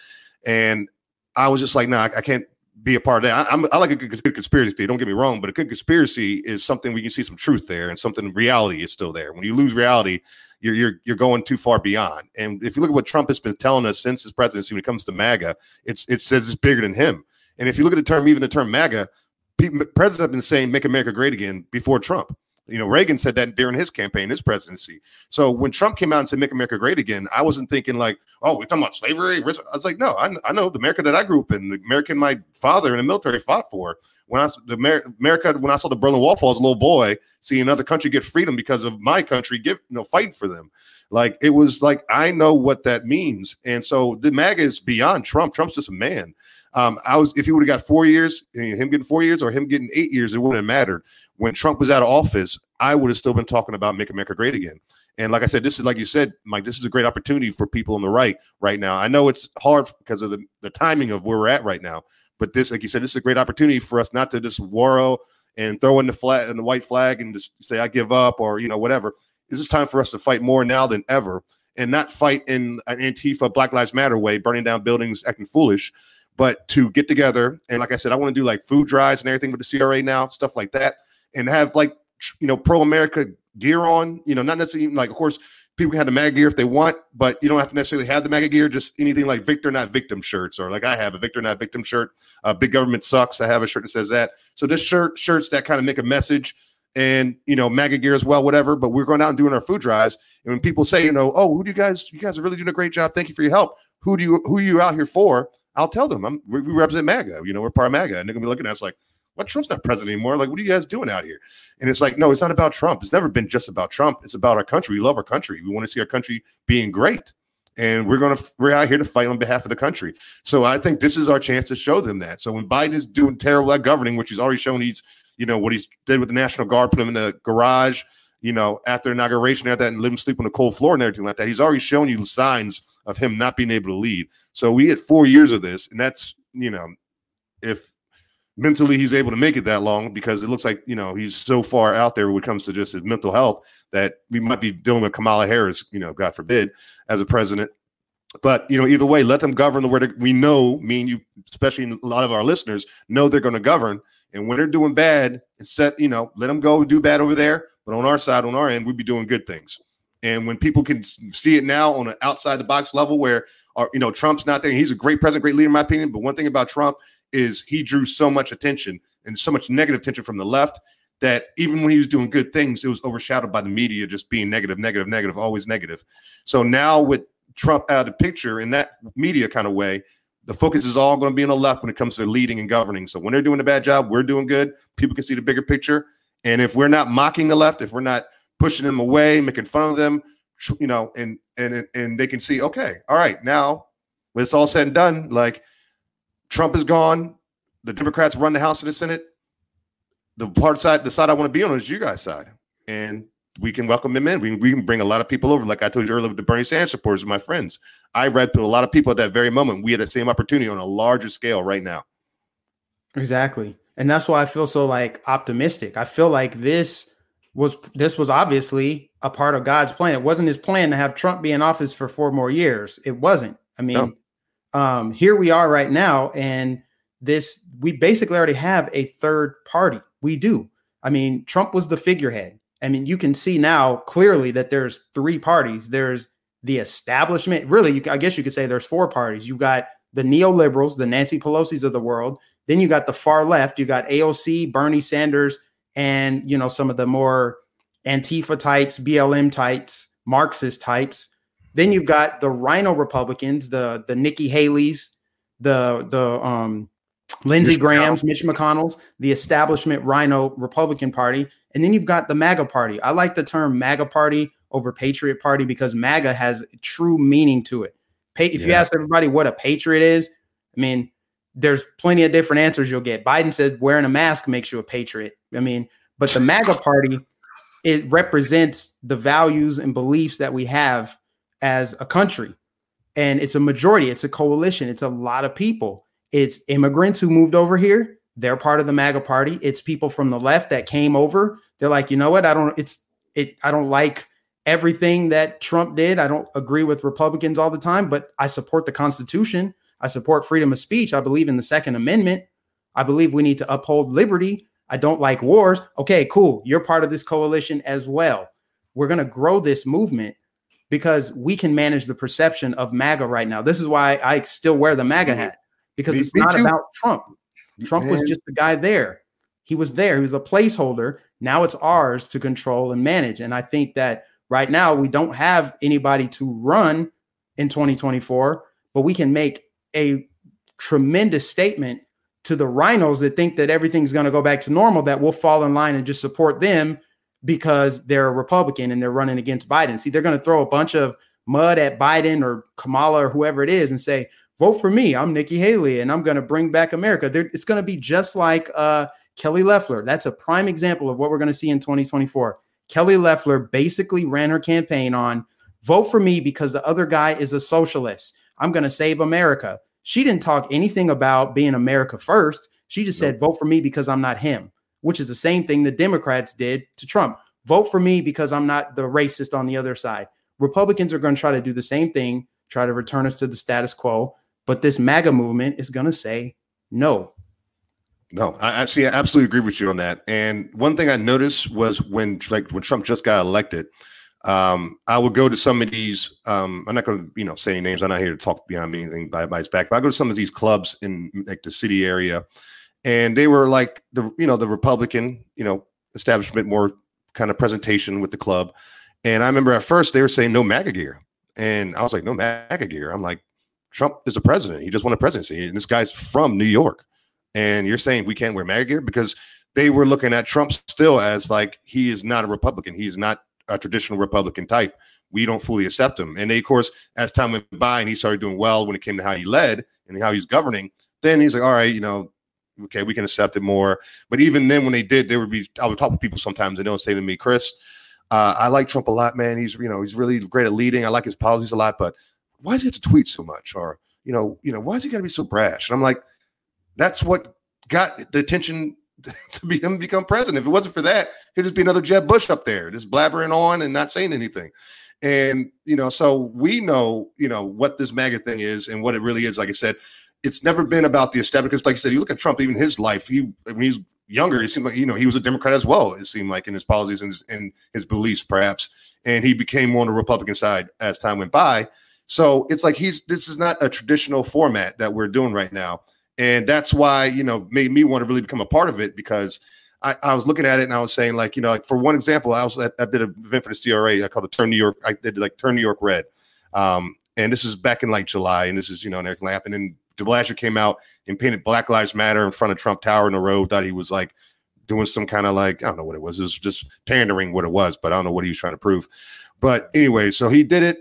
And I was just like, no, nah, I, I can't be a part of that. I, am I like a good, good conspiracy theory. Don't get me wrong, but a good conspiracy is something we can see some truth there, and something reality is still there. When you lose reality, you're you're you're going too far beyond. And if you look at what Trump has been telling us since his presidency, when it comes to MAGA, it's it says it's bigger than him. And if you look at the term, even the term MAGA, presidents have been saying "Make America Great Again" before Trump. You know, Reagan said that during his campaign, his presidency. So when Trump came out and said "Make America Great Again," I wasn't thinking like, "Oh, we're talking about slavery." I was like, "No, I, I know the America that I grew up in, the America my father in the military fought for." When I the America, when I saw the Berlin Wall fall as a little boy, seeing another country get freedom because of my country give you know fighting for them, like it was like I know what that means. And so the MAGA is beyond Trump. Trump's just a man. Um, I was if he would have got four years, him getting four years or him getting eight years, it wouldn't have mattered. When Trump was out of office, I would have still been talking about make America great again. And like I said, this is like you said, Mike. This is a great opportunity for people on the right right now. I know it's hard because of the, the timing of where we're at right now, but this, like you said, this is a great opportunity for us not to just warrow and throw in the flag and the white flag and just say I give up or you know whatever. This is time for us to fight more now than ever, and not fight in an Antifa Black Lives Matter way, burning down buildings, acting foolish, but to get together and like I said, I want to do like food drives and everything with the CRA now, stuff like that, and have like you know pro America gear on. You know, not necessarily like of course people can have the MAGA gear if they want, but you don't have to necessarily have the MAGA gear. Just anything like Victor Not Victim shirts, or like I have a Victor Not Victim shirt. Uh, Big Government Sucks. I have a shirt that says that. So this shirt shirts that kind of make a message and you know MAGA gear as well, whatever. But we're going out and doing our food drives, and when people say, you know, oh, who do you guys? You guys are really doing a great job. Thank you for your help. Who do you who are you out here for? I'll tell them I'm we represent MAGA. You know, we're part of MAGA, and they're gonna be looking at us like, what? Trump's not president anymore. Like, what are you guys doing out here? And it's like, no, it's not about Trump. It's never been just about Trump. It's about our country. We love our country. We want to see our country being great. And we're gonna we're out here to fight on behalf of the country. So I think this is our chance to show them that. So when Biden is doing terrible at governing, which he's already shown he's you know, what he's did with the National Guard, put him in the garage, you know, after inauguration, after that, and let him sleep on the cold floor and everything like that. He's already shown you signs of him not being able to lead. So we had four years of this, and that's, you know, if mentally he's able to make it that long because it looks like you know he's so far out there when it comes to just his mental health that we might be dealing with Kamala Harris, you know, God forbid, as a president. But you know, either way, let them govern the way we know. Me and you, especially a lot of our listeners, know they're going to govern. And when they're doing bad, set, you know, let them go do bad over there. But on our side, on our end, we'd be doing good things. And when people can see it now on an outside the box level, where, our, uh, you know, Trump's not there, he's a great president, great leader, in my opinion. But one thing about Trump is he drew so much attention and so much negative attention from the left that even when he was doing good things, it was overshadowed by the media just being negative, negative, negative, always negative. So now with Trump out of the picture in that media kind of way, the focus is all going to be on the left when it comes to leading and governing. So when they're doing a bad job, we're doing good. People can see the bigger picture. And if we're not mocking the left, if we're not pushing them away, making fun of them, you know, and and and they can see, okay, all right, now when it's all said and done, like Trump is gone. The Democrats run the House and the Senate. The part side, the side I want to be on is you guys' side, and we can welcome him in. We, we can bring a lot of people over. Like I told you earlier, with the Bernie Sanders supporters, my friends. I read to a lot of people at that very moment. We had the same opportunity on a larger scale right now. Exactly, and that's why I feel so like optimistic. I feel like this was this was obviously a part of God's plan. It wasn't his plan to have Trump be in office for four more years. It wasn't. I mean, no um, here we are right now, and this we basically already have a third party. We do. I mean, Trump was the figurehead. I mean, you can see now clearly that there's three parties. There's the establishment. Really, you, I guess you could say there's four parties. You got the neoliberals, the Nancy Pelosi's of the world. Then you got the far left. You got AOC, Bernie Sanders, and you know some of the more Antifa types, BLM types, Marxist types. Then you've got the RINO Republicans, the the Nikki Haley's, the the um Lindsey Graham's, Mitch McConnell's, the establishment RINO Republican Party, and then you've got the MAGA Party. I like the term MAGA Party over Patriot Party because MAGA has true meaning to it. If yeah. you ask everybody what a patriot is, I mean, there's plenty of different answers you'll get. Biden says wearing a mask makes you a patriot. I mean, but the MAGA Party it represents the values and beliefs that we have as a country. And it's a majority, it's a coalition, it's a lot of people. It's immigrants who moved over here. They're part of the MAGA party. It's people from the left that came over. They're like, you know what? I don't, it's, it, I don't like everything that Trump did. I don't agree with Republicans all the time, but I support the Constitution. I support freedom of speech. I believe in the Second Amendment. I believe we need to uphold liberty. I don't like wars. Okay, cool. You're part of this coalition as well. We're going to grow this movement because we can manage the perception of MAGA right now. This is why I still wear the MAGA mm-hmm. hat because me, it's me not too. about Trump. Trump Man. was just the guy there. He was there. He was a placeholder. Now it's ours to control and manage. And I think that right now we don't have anybody to run in 2024, but we can make a tremendous statement to the RINOs that think that everything's going to go back to normal, that we'll fall in line and just support them because they're a Republican and they're running against Biden. See, they're going to throw a bunch of mud at Biden or Kamala or whoever it is and say, vote for me. I'm Nikki Haley and I'm going to bring back America. They're, it's going to be just like uh, Kelly Loeffler. That's a prime example of what we're going to see in 2024. Kelly Loeffler basically ran her campaign on vote for me because the other guy is a socialist. I'm going to save America. She didn't talk anything about being America first. She just said, vote for me because I'm not him which is the same thing the Democrats did to Trump. Vote for me because I'm not the racist on the other side. Republicans are going to try to do the same thing, try to return us to the status quo. But this MAGA movement is going to say no. No, I actually I absolutely agree with you on that. And one thing I noticed was when like when Trump just got elected, um, I would go to some of these. Um, I'm not going to you know say any names. I'm not here to talk beyond anything by, by his back. But I go to some of these clubs in like the city area, and they were like the you know the Republican you know establishment more kind of presentation with the club. And I remember at first they were saying no MAGA gear, and I was like no MAGA gear. I'm like Trump is a president. He just won a presidency, and this guy's from New York. And you're saying we can't wear MAGA gear because they were looking at Trump still as like he is not a Republican. He's not a traditional Republican type. We don't fully accept him. And they, of course, as time went by and he started doing well when it came to how he led and how he's governing, then he's like, all right, you know, okay, we can accept it more. But even then, when they did, there would be I would talk with people sometimes, and they'll say to me, Chris, uh, I like Trump a lot, man. He's you know he's really great at leading. I like his policies a lot, but why does he have to tweet so much? Or you know, you know, why is he got to be so brash? And I'm like, that's what got the attention to be him become president. If it wasn't for that, he'd just be another Jeb Bush up there, just blabbering on and not saying anything. And you know, so we know, you know, what this MAGA thing is and what it really is. Like I said, it's never been about the establishment. Because, like I said, you look at Trump, even his life, he when he's younger, it seemed like you know he was a Democrat as well. It seemed like in his policies and his, in his beliefs, perhaps, and he became more on the Republican side as time went by. So it's like he's this is not a traditional format that we're doing right now, and that's why you know made me want to really become a part of it because I, I, was looking at it and I was saying, like, you know, like for one example, I was at, I did an event for the CRA. I called it Turn New York. I did like Turn New York Red. Um, and this is back in like July, and this is, you know, and everything happened. And de Blasio came out and painted Black Lives Matter in front of Trump Tower in the road. Thought he was like doing some kind of like, I don't know what it was. It was just pandering what it was, but I don't know what he was trying to prove. But anyway, so he did it.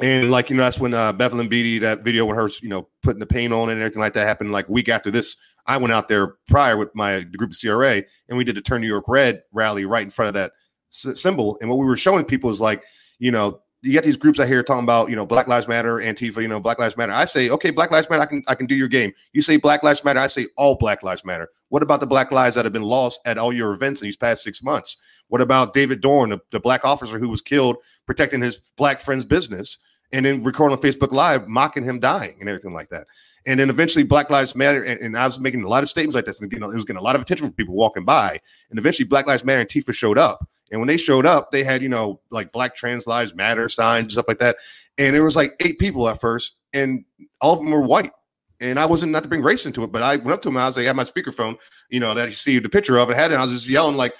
And like, you know, that's when uh, Bevelyn Beatty, that video with her, you know, putting the paint on and everything like that happened like week after this I went out there prior with my group of CRA, and we did the Turn New York Red rally right in front of that symbol. And what we were showing people is like, you know, you get these groups out here talking about, you know, Black Lives Matter, Antifa, you know, Black Lives Matter. I say, okay, Black Lives Matter, I can I can do your game. You say Black Lives Matter, I say all Black Lives Matter. What about the Black lives that have been lost at all your events in these past six months? What about David Dorn, the, the black officer who was killed protecting his black friend's business, and then recording on Facebook Live, mocking him dying and everything like that? And then eventually Black Lives Matter, and, and I was making a lot of statements like this, and you know, it was getting a lot of attention from people walking by. And eventually Black Lives Matter and Tifa showed up. And when they showed up, they had, you know, like Black Trans Lives Matter signs and stuff like that. And there was like eight people at first, and all of them were white. And I wasn't not to bring race into it, but I went up to him. I was like, I had my speakerphone, you know, that you see the picture of it had it. I was just yelling like,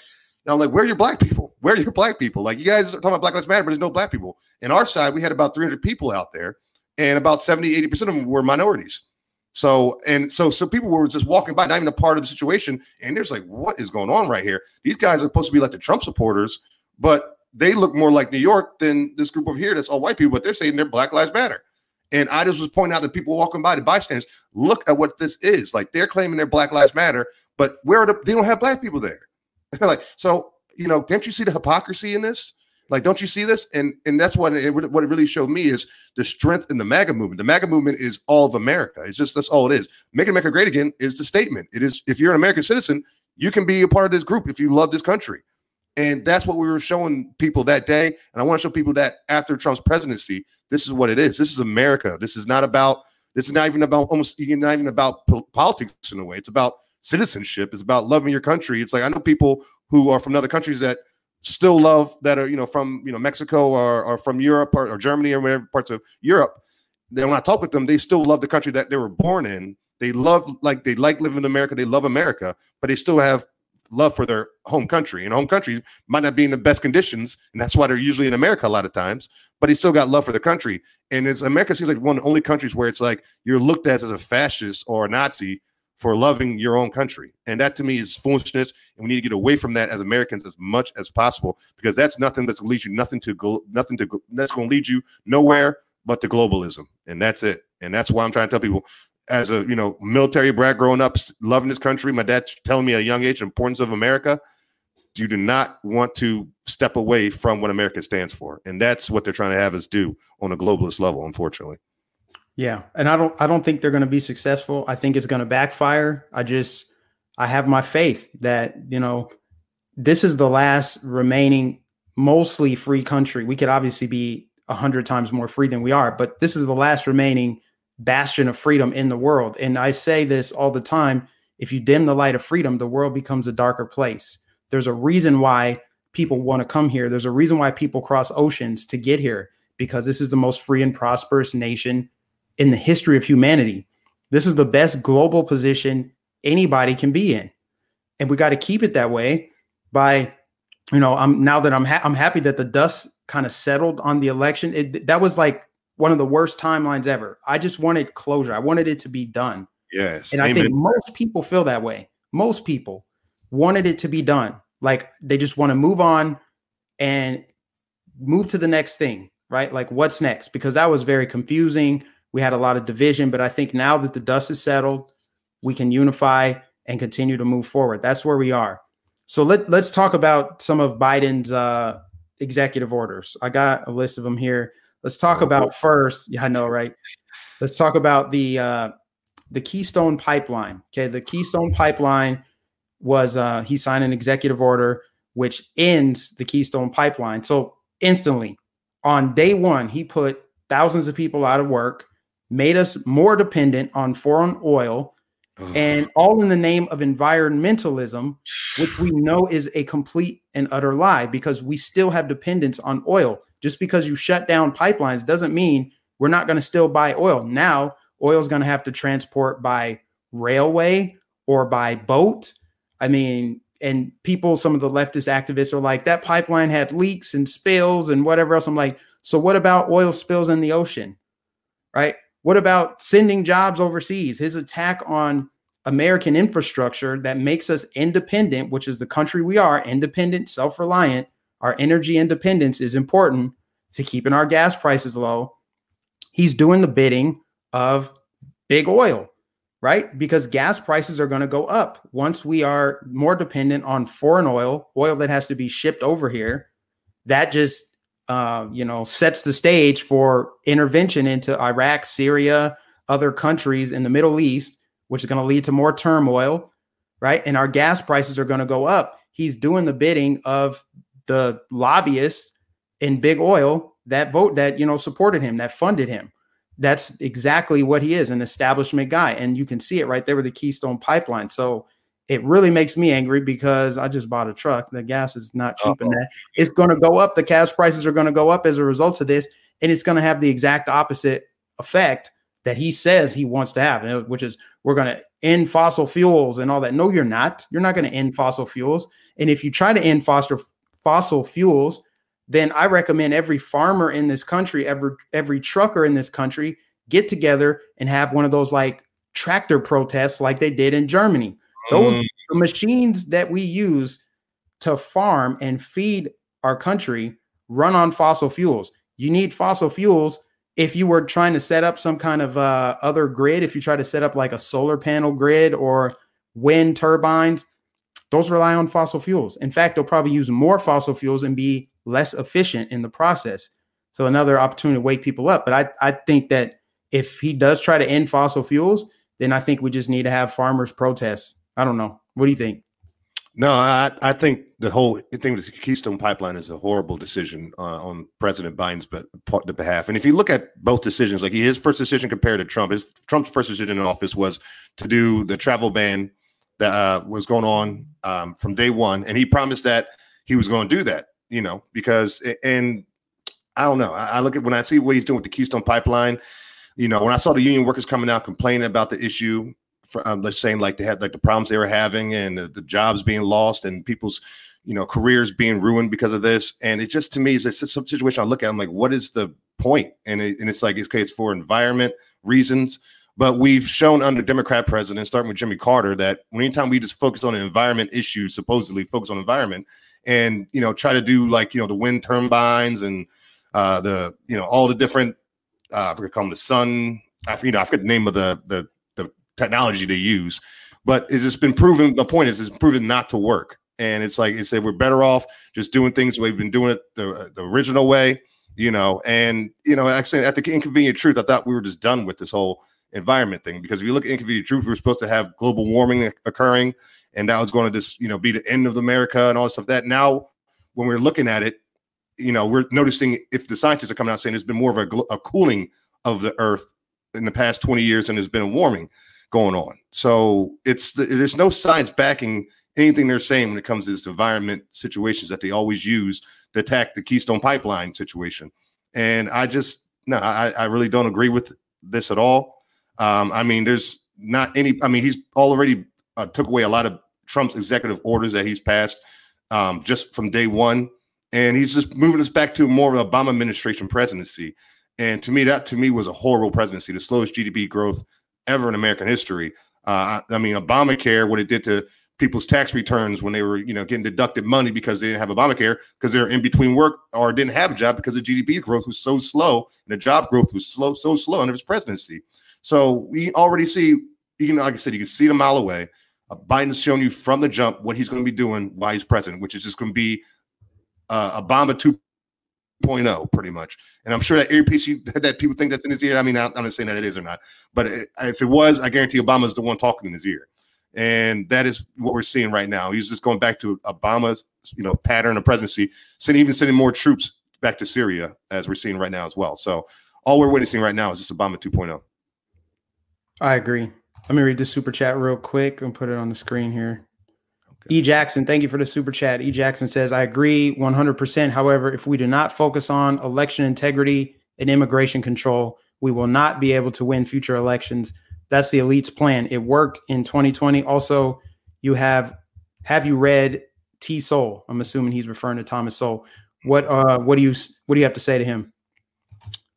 I'm like, where are your black people? Where are your black people? Like, you guys are talking about Black Lives Matter, but there's no black people. In our side, we had about 300 people out there, and about 70, 80% of them were minorities. So and so so people were just walking by, not even a part of the situation, and there's like, what is going on right here? These guys are supposed to be like the Trump supporters, but they look more like New York than this group over here that's all white people, but they're saying they're Black Lives Matter. And I just was pointing out that people walking by, the bystanders, look at what this is. Like they're claiming their Black Lives Matter, but where are the, they don't have black people there. like, so, you know, can't you see the hypocrisy in this? Like, don't you see this? And and that's what it, what it really showed me is the strength in the MAGA movement. The MAGA movement is all of America. It's just that's all it is. Make America great again is the statement. It is if you're an American citizen, you can be a part of this group if you love this country. And that's what we were showing people that day. And I want to show people that after Trump's presidency, this is what it is. This is America. This is not about. This is not even about almost You're not even about politics in a way. It's about citizenship. It's about loving your country. It's like I know people who are from other countries that still love that are you know from you know Mexico or, or from Europe or, or Germany or whatever parts of Europe. Then when I talk with them, they still love the country that they were born in. They love like they like living in America. They love America, but they still have love for their home country. And home country might not be in the best conditions, and that's why they're usually in America a lot of times. But he still got love for the country. And it's America seems like one of the only countries where it's like you're looked at as a fascist or a Nazi for loving your own country. And that to me is foolishness. And we need to get away from that as Americans as much as possible because that's nothing that's going to lead you nothing to go, nothing to go, that's going to lead you nowhere but to globalism. And that's it. And that's why I'm trying to tell people as a you know military brat growing up loving this country my dad telling me at a young age importance of america you do not want to step away from what america stands for and that's what they're trying to have us do on a globalist level unfortunately yeah, and I don't I don't think they're going to be successful. I think it's going to backfire. I just I have my faith that, you know, this is the last remaining mostly free country. We could obviously be a hundred times more free than we are, but this is the last remaining bastion of freedom in the world. And I say this all the time. If you dim the light of freedom, the world becomes a darker place. There's a reason why people want to come here. There's a reason why people cross oceans to get here because this is the most free and prosperous nation in the history of humanity. This is the best global position anybody can be in. And we got to keep it that way by, you know, I'm now that I'm ha- I'm happy that the dust kind of settled on the election. It, that was like one of the worst timelines ever. I just wanted closure. I wanted it to be done. Yes. And Amen. I think most people feel that way. Most people wanted it to be done. Like they just want to move on and move to the next thing, right? Like what's next? Because that was very confusing. We had a lot of division, but I think now that the dust is settled, we can unify and continue to move forward. That's where we are. So let let's talk about some of Biden's uh, executive orders. I got a list of them here. Let's talk about first. Yeah, I know, right? Let's talk about the uh, the Keystone Pipeline. Okay, the Keystone Pipeline was uh, he signed an executive order which ends the Keystone Pipeline. So instantly, on day one, he put thousands of people out of work, made us more dependent on foreign oil, and all in the name of environmentalism, which we know is a complete and utter lie because we still have dependence on oil. Just because you shut down pipelines doesn't mean we're not going to still buy oil. Now, oil is going to have to transport by railway or by boat. I mean, and people, some of the leftist activists are like, that pipeline had leaks and spills and whatever else. I'm like, so what about oil spills in the ocean? Right? What about sending jobs overseas? His attack on American infrastructure that makes us independent, which is the country we are, independent, self reliant. Our energy independence is important to keeping our gas prices low. He's doing the bidding of big oil, right? Because gas prices are going to go up once we are more dependent on foreign oil, oil that has to be shipped over here. That just uh, you know, sets the stage for intervention into Iraq, Syria, other countries in the Middle East, which is going to lead to more turmoil, right? And our gas prices are going to go up. He's doing the bidding of the lobbyists in big oil that vote that you know supported him, that funded him. That's exactly what he is, an establishment guy, and you can see it right there with the Keystone Pipeline. So it really makes me angry because I just bought a truck. The gas is not cheap Uh-oh. in that. It's going to go up. The gas prices are going to go up as a result of this, and it's going to have the exact opposite effect that he says he wants to have, uh, which is we're going to end fossil fuels and all that. No, you're not. You're not going to end fossil fuels. And if you try to end fossil fossil fuels, then I recommend every farmer in this country, every every trucker in this country, get together and have one of those like tractor protests like they did in Germany those mm. machines that we use to farm and feed our country run on fossil fuels. You need fossil fuels if you were trying to set up some kind of uh, other grid, if you try to set up like a solar panel grid or wind turbines, those rely on fossil fuels. In fact, they'll probably use more fossil fuels and be less efficient in the process. So another opportunity to wake people up. But I, I think that if he does try to end fossil fuels, then I think we just need to have farmers protest I don't know. What do you think? No, I, I think the whole thing with the Keystone Pipeline is a horrible decision uh, on President Biden's be- behalf. And if you look at both decisions, like his first decision compared to Trump, his Trump's first decision in office was to do the travel ban that uh, was going on um, from day one, and he promised that he was going to do that. You know, because and I don't know. I, I look at when I see what he's doing with the Keystone Pipeline. You know, when I saw the union workers coming out complaining about the issue, um, let's saying like they had like the problems they were having and the, the, jobs being lost and people's you know careers being ruined because of this. And it just to me is it's some situation i look at i'm like what is the point? And, it, and it's like okay it's for environment reasons. But we've shown under democrat presidents starting with jimmy carter that anytime we just focus on an environment issue supposedly focus on environment and you know try to do like you know the wind turbines and uh the you know all the different uh i forget call them the sun I, you know, I forget the name of the the technology to use. But it's just been proven. The point is, it's proven not to work. And it's like it said, we're better off just doing things we've been doing it the, the original way, you know. And you know, actually, at the inconvenient truth, I thought we were just done with this whole environment thing because if you look at inconvenient truth, we were supposed to have global warming occurring, and that was going to just you know be the end of America and all this stuff. That now, when we're looking at it, you know, we're noticing if the scientists are coming out saying there's been more of a, a cooling of the Earth in the past 20 years and there's been a warming going on. So it's there's no science backing anything they're saying when it comes to this environment situations that they always use to attack the Keystone Pipeline situation. And I just no, I, I really don't agree with this at all. Um, I mean, there's not any. I mean, he's already uh, took away a lot of Trump's executive orders that he's passed um, just from day one, and he's just moving us back to more of an Obama administration presidency. And to me, that to me was a horrible presidency, the slowest GDP growth ever in American history. Uh, I mean, Obamacare, what it did to people's tax returns when they were, you know, getting deducted money because they didn't have Obamacare because they're in between work or didn't have a job because the GDP growth was so slow and the job growth was slow, so slow under his presidency. So we already see, you can, like I said, you can see it a mile away. Uh, Biden's shown you from the jump what he's going to be doing while he's president, which is just going to be uh, Obama 2.0, pretty much. And I'm sure that earpiece you, that people think that's in his ear. I mean, I'm not saying that it is or not, but if it was, I guarantee Obama's the one talking in his ear. And that is what we're seeing right now. He's just going back to Obama's, you know, pattern of presidency, sending even sending more troops back to Syria, as we're seeing right now as well. So all we're witnessing right now is just Obama 2.0. I agree. Let me read the super chat real quick and put it on the screen here. E. Jackson, thank you for the super chat. E. Jackson says, I agree 100%. However, if we do not focus on election integrity and immigration control, we will not be able to win future elections. That's the elite's plan. It worked in 2020. Also, you have have you read T Sowell? I'm assuming he's referring to Thomas Sowell. What uh what do you what do you have to say to him?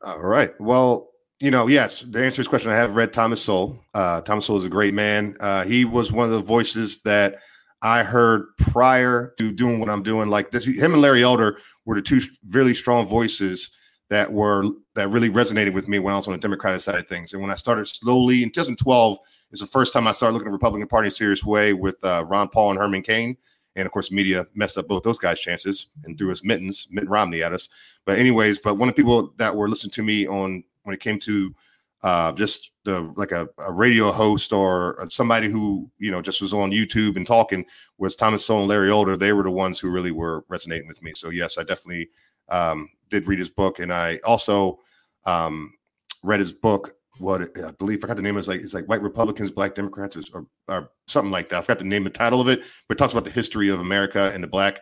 All right. Well, you know, yes, to answer his question, I have read Thomas Sowell. Uh, Thomas Sowell is a great man. Uh, he was one of the voices that I heard prior to doing what I'm doing. Like this, him and Larry Elder were the two really strong voices that were that really resonated with me when I was on the Democratic side of things. And when I started slowly in 2012, it's the first time I started looking at the Republican Party in a serious way with uh, Ron Paul and Herman Cain. And of course, media messed up both those guys' chances and threw us mittens, Mitt Romney at us. But anyways, but one of the people that were listening to me on when it came to uh, just the like a, a, radio host or somebody who you know just was on YouTube and talking was Thomas Sowell and Larry Elder. They were the ones who really were resonating with me. So yes, I definitely um, did read his book, and I also um, read his book. What I believe I forgot the name is like it's like White Republicans, Black Democrats, or, or something like that. I forgot the name, the title of it, but it talks about the history of America and the Black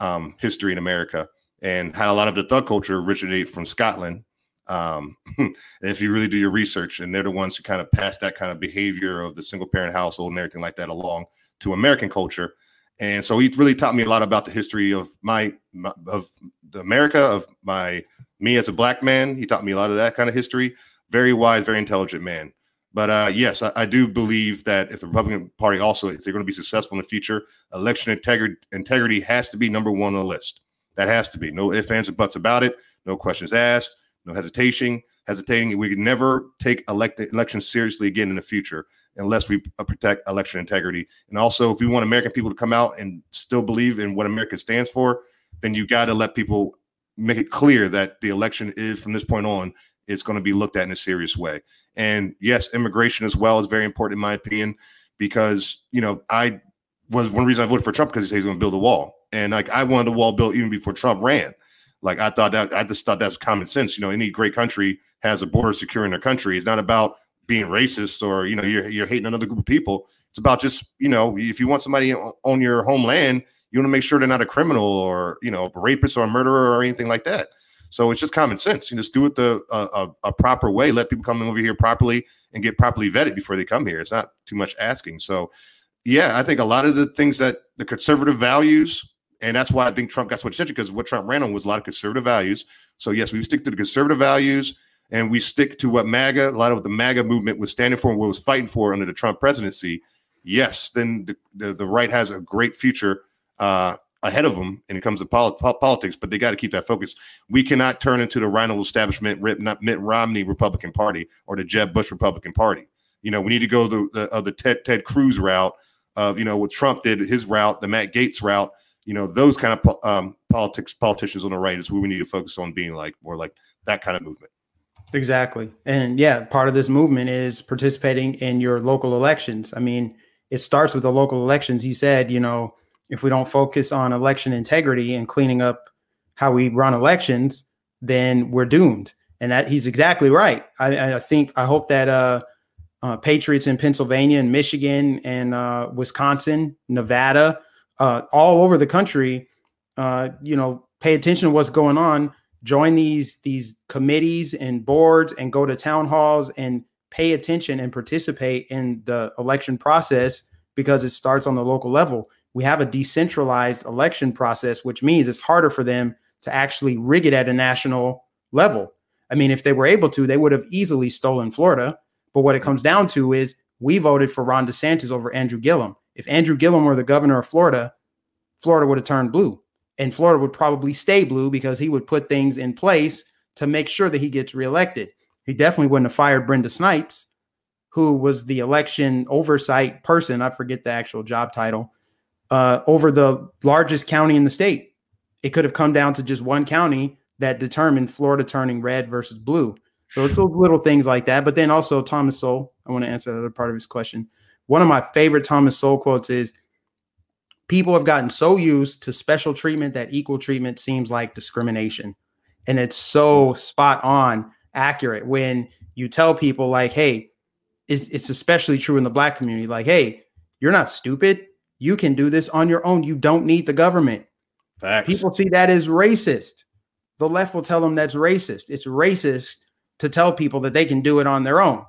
um, history in America, and how a lot of the thug culture originated from Scotland um, if you really do your research, and they're the ones who kind of pass that kind of behavior of the single parent household and everything like that along to American culture. And so he really taught me a lot about the history of my, my of the America of my me as a black man. He taught me a lot of that kind of history. Very wise, very intelligent man. But uh, yes, I, I, do believe that if the Republican Party also, if they're going to be successful in the future, election integrity integrity has to be number one on the list. That has to be no ifs, ands, and buts about it. No questions asked hesitation, hesitating. We can never take elect- elections seriously again in the future unless we protect election integrity. And also, if we want American people to come out and still believe in what America stands for, then you got to let people make it clear that the election is from this point on it's going to be looked at in a serious way. And yes, immigration as well is very important in my opinion because you know I was one reason I voted for Trump because he said he's going to build a wall, and like I wanted a wall built even before Trump ran. Like I thought that I just thought that's common sense. You know, any great country has a border securing their country. It's not about being racist or you know you're you're hating another group of people. It's about just you know if you want somebody on your homeland, you want to make sure they're not a criminal or you know a rapist or a murderer or anything like that. So it's just common sense. You just do it the a, a, proper way. Let people come over here properly and get properly vetted before they come here. It's not too much asking. So, yeah, I think a lot of the things that the conservative values and that's why I think Trump got so much attention because what Trump ran on was a lot of conservative values. So yes, we stick to the conservative values and we stick to what MAGA, a lot of what the MAGA movement was standing for and what was fighting for under the Trump presidency. Yes, then the, the, the right has a great future uh, ahead of them and it comes to pol- politics, but they got to keep that focus. We cannot turn into the RINO establishment, Mitt Romney Republican Party or the Jeb Bush Republican Party. You know, we need to go the the, uh, the Ted Ted Cruz route of you know what Trump did his route, the Matt Gaetz route, you know those kind of um, politics politicians on the right is who we need to focus on being like more like that kind of movement. Exactly. And yeah part of this movement is participating in your local elections. I mean it starts with the local elections. He said you know if we don't focus on election integrity and cleaning up how we run elections then we're doomed. And that he's exactly right. I, I think i hope that uh, uh, patriots in pennsylvania and michigan and uh, wisconsin nevada uh, all over the country, uh, you know, pay attention to what's going on. Join these these committees and boards, and go to town halls and pay attention and participate in the election process because it starts on the local level. We have a decentralized election process, which means it's harder for them to actually rig it at a national level. I mean, if they were able to, they would have easily stolen Florida. But what it comes down to is we voted for Ron DeSantis over Andrew Gillum. If Andrew Gillum were the governor of Florida, Florida would have turned blue. And Florida would probably stay blue because he would put things in place to make sure that he gets reelected. He definitely wouldn't have fired Brenda Snipes. who was the election oversight person. I forget the actual job title uh, over the largest county in the state. It could have come down to just one county that determined Florida turning red versus blue. So it's little things like that. But then also Thomas Sowell, I want to answer the other part of his question. One of my favorite Thomas Sowell quotes is people have gotten so used to special treatment that equal treatment seems like discrimination. And it's so spot on accurate when you tell people like, hey, it's, it's especially true in the black community, like, hey, you're not stupid. You can do this on your own. You don't need the government. Facts. People see that as racist. The left will tell them that's racist. It's racist to tell people that they can do it on their own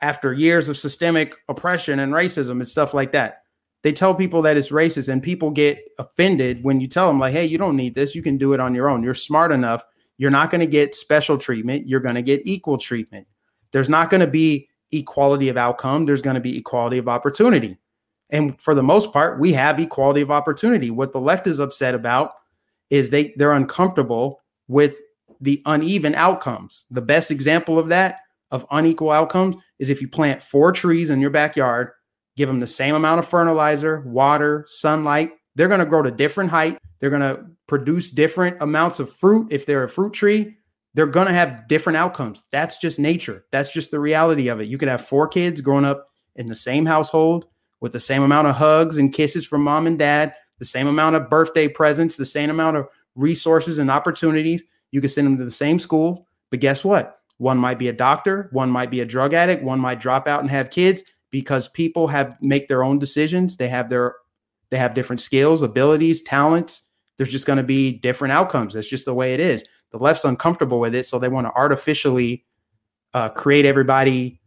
after years of systemic oppression and racism and stuff like that. They tell people that it's racist, and people get offended when you tell them, like, hey, you don't need this. You can do it on your own. You're smart enough. You're not going to get special treatment. You're going to get equal treatment. There's not going to be equality of outcome. There's going to be equality of opportunity. And for the most part, we have equality of opportunity. What the left is upset about is they they're uncomfortable with the uneven outcomes. The best example of that of unequal outcomes is if you plant four trees in your backyard, give them the same amount of fertilizer, water, sunlight, they're going to grow to different height. They're going to produce different amounts of fruit if they're a fruit tree. They're going to have different outcomes. That's just nature. That's just the reality of it. You could have four kids growing up in the same household with the same amount of hugs and kisses from mom and dad, the same amount of birthday presents, the same amount of resources and opportunities. You could send them to the same school, but guess what? One might be a doctor, one might be a drug addict, one might drop out and have kids because people have make their own decisions. They have their they have different skills, abilities, talents. There's just going to be different outcomes. That's just the way it is. The left's uncomfortable with it, so they want to artificially uh, create everybody,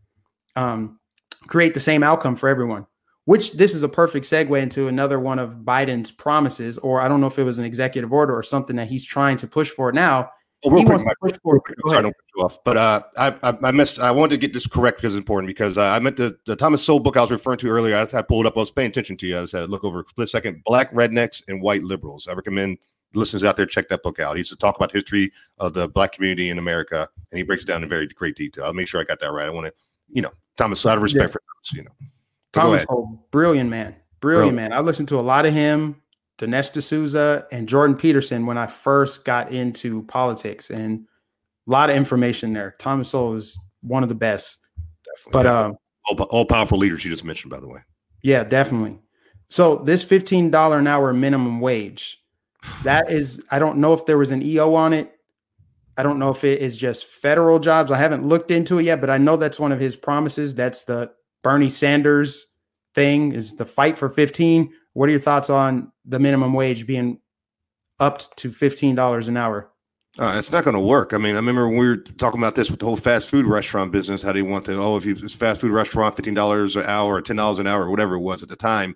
um, create the same outcome for everyone which this is a perfect segue into another one of Biden's promises, or I don't know if it was an executive order or something that he's trying to push for now. Well, real quick, Mike, real quick, sorry, don't put you off, but uh, I, I, I missed. I wanted to get this correct because it's important. Because uh, I meant the, the Thomas Sowell book I was referring to earlier. I, just I pulled up. I was paying attention to you. I just said, look over a split second. Black rednecks and white liberals. I recommend listeners out there check that book out. He's to talk about history of the black community in America, and he breaks it down in very great detail. I'll make sure I got that right. I want to, you know, Thomas. Out of respect yeah. for Thomas, you know. Thomas Sowell, brilliant man, brilliant man. I listened to a lot of him, Dinesh D'Souza, and Jordan Peterson when I first got into politics, and a lot of information there. Thomas Sowell is one of the best. Definitely, but definitely. Um, all, all powerful leaders you just mentioned, by the way. Yeah, definitely. So this fifteen dollar an hour minimum wage, that is, I don't know if there was an EO on it. I don't know if it is just federal jobs. I haven't looked into it yet, but I know that's one of his promises. That's the Bernie Sanders thing is the fight for 15. What are your thoughts on the minimum wage being upped to $15 an hour? Uh, it's not going to work. I mean, I remember when we were talking about this with the whole fast food restaurant business, how they want to, oh, if you this fast food restaurant, $15 an hour or $10 an hour or whatever it was at the time.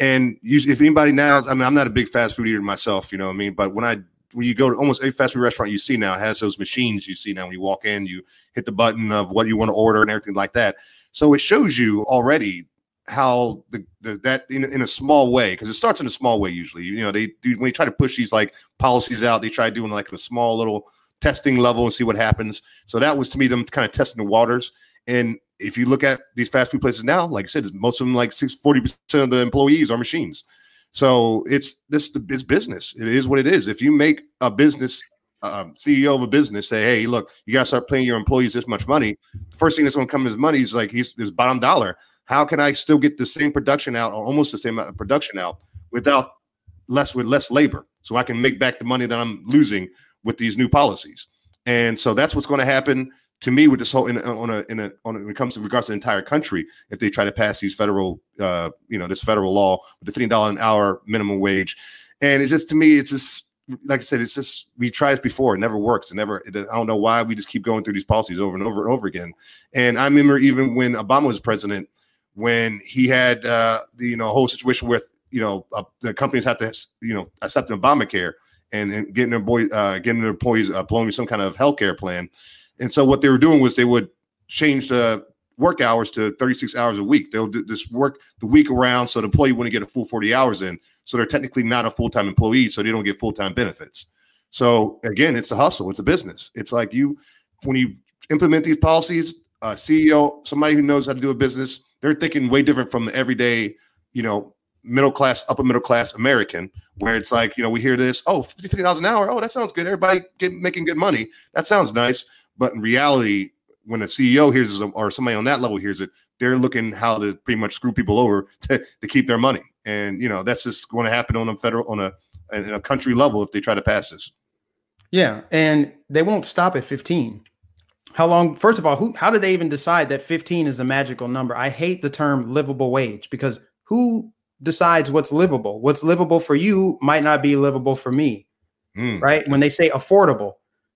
And you, if anybody now, I mean, I'm not a big fast food eater myself, you know what I mean? But when I, when you go to almost a fast food restaurant you see now has those machines you see now when you walk in, you hit the button of what you want to order and everything like that. So it shows you already how the, the that in, in a small way because it starts in a small way usually. You know they do when they try to push these like policies out they try doing like a small little testing level and see what happens. So that was to me them kind of testing the waters. And if you look at these fast food places now like i said most of them like 6 40% of the employees are machines. So it's this it's business. It is what it is. If you make a business um, CEO of a business say, "Hey, look, you got to start paying your employees this much money." The first thing that's going to come is money is like he's his bottom dollar. How can I still get the same production out, or almost the same amount of production out, without less with less labor, so I can make back the money that I'm losing with these new policies? And so that's what's going to happen to me with this whole in, on a in a on a, when it comes to regards to the entire country if they try to pass these federal uh you know this federal law with the fifteen dollar an hour minimum wage, and it's just to me it's just like I said, it's just we tried this before. It never works. It never. It, I don't know why we just keep going through these policies over and over and over again. And I remember even when Obama was president, when he had uh, the you know whole situation with you know uh, the companies have to you know accept Obamacare and, and getting their boy uh, getting their employees uh, some kind of health care plan. And so what they were doing was they would change the work hours to 36 hours a week. They'll do this work the week around so the employee wouldn't get a full 40 hours in. So they're technically not a full time employee, so they don't get full time benefits. So again, it's a hustle, it's a business. It's like you when you implement these policies, a CEO, somebody who knows how to do a business, they're thinking way different from the everyday, you know, middle class, upper middle class American, where it's like, you know, we hear this, oh, $50 an hour. Oh, that sounds good. Everybody get, making good money. That sounds nice. But in reality, when a CEO hears it or somebody on that level hears it, they're looking how to pretty much screw people over to, to keep their money. And, you know, that's just going to happen on a federal, on a, in a country level if they try to pass this. Yeah. And they won't stop at 15. How long? First of all, who? How do they even decide that 15 is a magical number? I hate the term livable wage because who decides what's livable? What's livable for you might not be livable for me, mm. right? When they say affordable,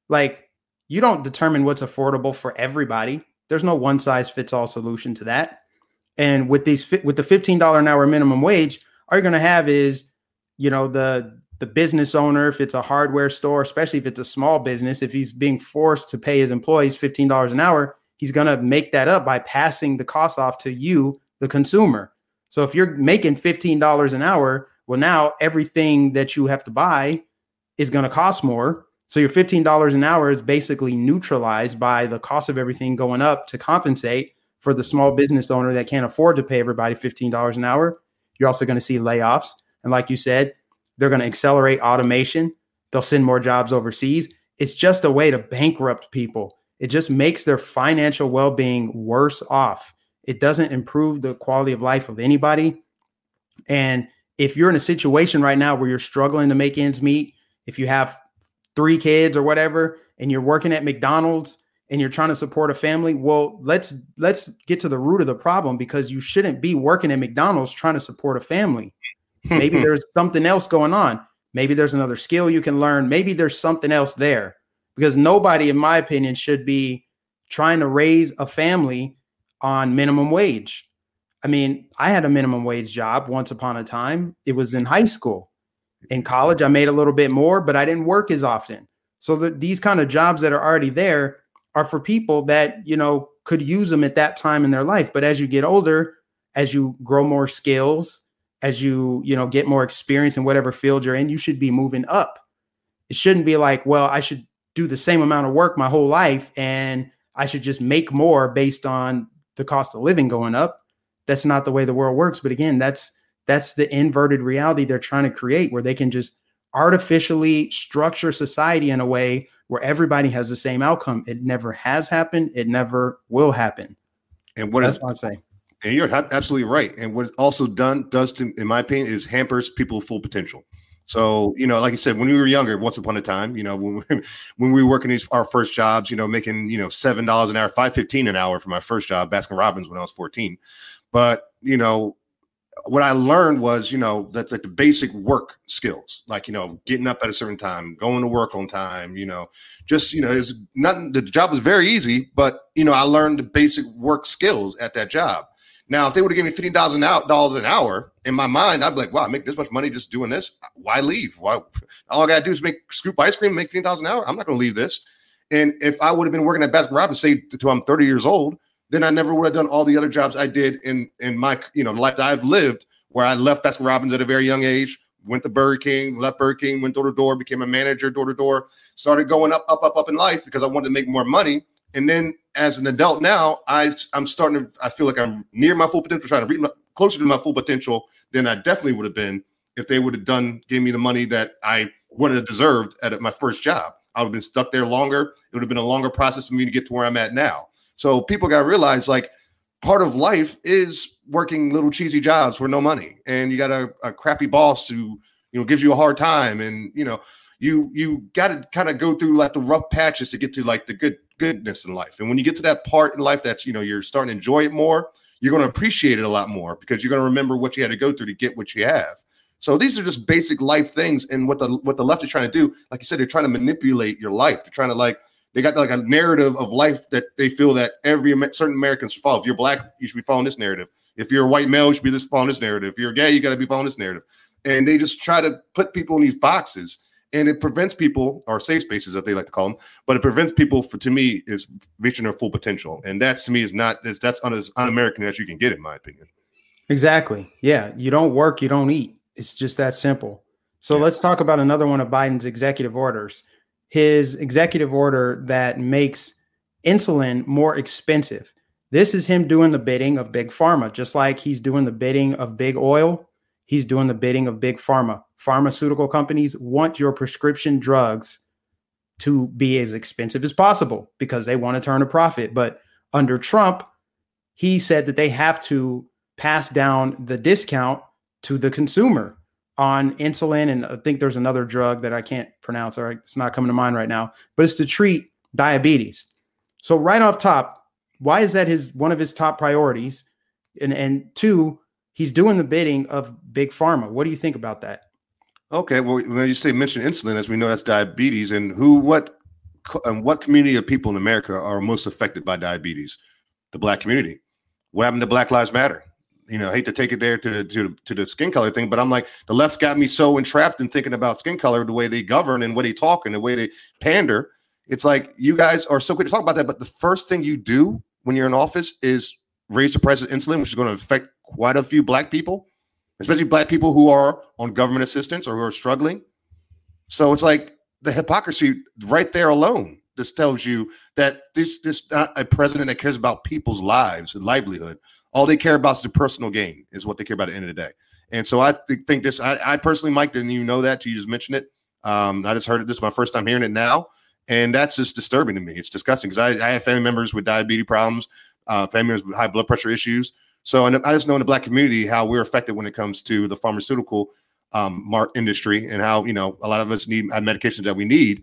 like you don't determine what's affordable for everybody. There's no one size fits all solution to that. And with these, with the $15 an hour minimum wage, all you're going to have is, you know, the the business owner, if it's a hardware store, especially if it's a small business, if he's being forced to pay his employees $15 an hour, he's going to make that up by passing the cost off to you, the consumer. So if you're making $15 an hour, well, now everything that you have to buy is going to cost more. So your $15 an hour is basically neutralized by the cost of everything going up to compensate for the small business owner that can't afford to pay everybody $15 an hour. You're also going to see layoffs. And like you said, they're going to accelerate automation. They'll send more jobs overseas. It's just a way to bankrupt people. It just makes their financial well being worse off. It doesn't improve the quality of life of anybody. And if you're in a situation right now where you're struggling to make ends meet, if you have three kids or whatever, and you're working at McDonald's and you're trying to support a family, well, let's let's get to the root of the problem because you shouldn't be working at McDonald's trying to support a family. Maybe there's something else going on. Maybe there's another skill you can learn. Maybe there's something else there because nobody, in my opinion, should be trying to raise a family on minimum wage. I mean, I had a minimum wage job once upon a time. It was in high school. In college, I made a little bit more, but I didn't work as often. So the, these kind of jobs that are already there are for people that, you know, could use them at that time in their life. But as you get older, as you grow more skills, as you you know get more experience in whatever field you're in you should be moving up. It shouldn't be like well i should do the same amount of work my whole life and i should just make more based on the cost of living going up. That's not the way the world works but again that's that's the inverted reality they're trying to create where they can just artificially structure society in a way where everybody has the same outcome. It never has happened. It never will happen. And what that's is, what i'm saying and you're absolutely right. And what also done does to, in my opinion, is hampers people full potential. So, you know, like I said, when we were younger, once upon a time, you know, when we, when we were working these our first jobs, you know, making, you know, seven dollars an hour, five fifteen an hour for my first job, Baskin Robbins when I was 14. But, you know, what I learned was, you know, that like the basic work skills, like, you know, getting up at a certain time, going to work on time, you know, just, you know, it's nothing the job was very easy, but you know, I learned the basic work skills at that job. Now, if they would have given me fifteen thousand dollars an hour, in my mind, I'd be like, "Wow, I make this much money just doing this. Why leave? Why? All I gotta do is make scoop ice cream, make fifteen thousand an hour. I'm not gonna leave this." And if I would have been working at Baskin Robbins, say until I'm 30 years old, then I never would have done all the other jobs I did in in my you know life that I've lived, where I left Baskin Robbins at a very young age, went to Burger King, left Burger King, went door to door, became a manager door to door, started going up, up, up, up in life because I wanted to make more money. And then as an adult now, I I'm starting to I feel like I'm near my full potential, trying to reach closer to my full potential than I definitely would have been if they would have done gave me the money that I would have deserved at my first job. I would have been stuck there longer. It would have been a longer process for me to get to where I'm at now. So people got to realize like part of life is working little cheesy jobs for no money, and you got a, a crappy boss who you know gives you a hard time, and you know you you got to kind of go through like the rough patches to get to like the good goodness in life. And when you get to that part in life that you know you're starting to enjoy it more, you're going to appreciate it a lot more because you're going to remember what you had to go through to get what you have. So these are just basic life things, and what the what the left is trying to do, like you said, they're trying to manipulate your life. They're trying to like they got like a narrative of life that they feel that every certain Americans follow. If you're black, you should be following this narrative. If you're a white male, you should be this following this narrative. If you're gay, you got to be following this narrative. And they just try to put people in these boxes and it prevents people or safe spaces that they like to call them but it prevents people for to me is reaching their full potential and that to me is not that's, that's un, as un-american as you can get in my opinion exactly yeah you don't work you don't eat it's just that simple so yeah. let's talk about another one of biden's executive orders his executive order that makes insulin more expensive. This is him doing the bidding of big pharma, just like he's doing the bidding of big oil. He's doing the bidding of big pharma. Pharmaceutical companies want your prescription drugs to be as expensive as possible because they want to turn a profit. But under Trump, he said that they have to pass down the discount to the consumer on insulin. And I think there's another drug that I can't pronounce, or it's not coming to mind right now, but it's to treat diabetes. So, right off top, why is that his one of his top priorities? And and two, he's doing the bidding of big pharma. What do you think about that? Okay, well, when you say mention insulin, as we know, that's diabetes, and who, what, and what community of people in America are most affected by diabetes? The black community. What happened to Black Lives Matter? You know, I hate to take it there to to to the skin color thing, but I'm like, the left's got me so entrapped in thinking about skin color, the way they govern and what they talk and the way they pander. It's like you guys are so quick to talk about that, but the first thing you do when you're in office is raise the price of insulin, which is going to affect quite a few black people especially black people who are on government assistance or who are struggling. So it's like the hypocrisy right there alone. This tells you that this this not a president that cares about people's lives and livelihood. All they care about is the personal gain, is what they care about at the end of the day. And so I th- think this. I, I, personally, Mike, didn't even know that. You just mentioned it. Um, I just heard it. This is my first time hearing it now, and that's just disturbing to me. It's disgusting because I, I, have family members with diabetes problems, uh, family members with high blood pressure issues. So, I just know in the black community how we're affected when it comes to the pharmaceutical um, industry and how you know a lot of us need medications that we need.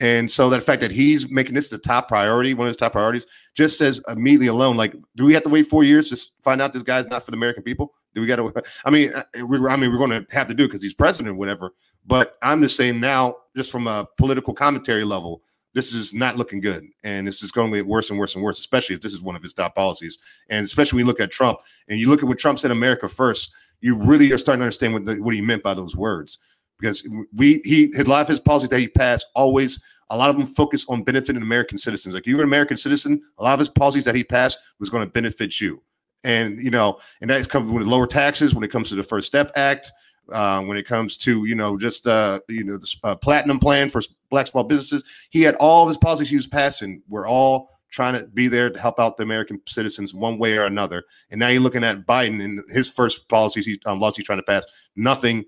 And so that fact that he's making this the top priority, one of his top priorities, just says immediately alone, like, do we have to wait four years to find out this guy's not for the American people? Do we got to? I mean, uh, we, I mean, we're going to have to do because he's president, or whatever. But I'm just saying now, just from a political commentary level, this is not looking good. And this is going to get worse and worse and worse, especially if this is one of his top policies. And especially when you look at Trump and you look at what Trump said America first, you really are starting to understand what, the, what he meant by those words. Because we he a lot of his policies that he passed always a lot of them focus on benefiting American citizens. Like you're an American citizen, a lot of his policies that he passed was going to benefit you. And you know, and that's coming with lower taxes when it comes to the First Step Act, uh, when it comes to you know just uh, you know the uh, platinum plan for black small businesses. He had all of his policies he was passing were all trying to be there to help out the American citizens one way or another. And now you're looking at Biden and his first policies, he, um, laws he's trying to pass, nothing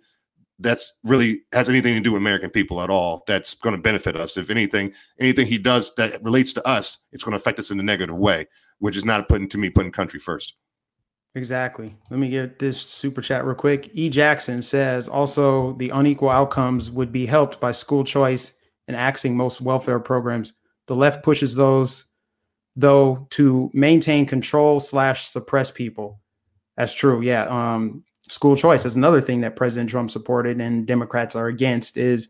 that's really has anything to do with American people at all. That's going to benefit us. If anything, anything he does that relates to us, it's going to affect us in a negative way, which is not putting to me putting country first. Exactly. Let me get this super chat real quick. E. Jackson says also the unequal outcomes would be helped by school choice and axing most welfare programs. The left pushes those though to maintain control slash suppress people. That's true. Yeah. Um, school choice is another thing that President Trump supported and Democrats are against is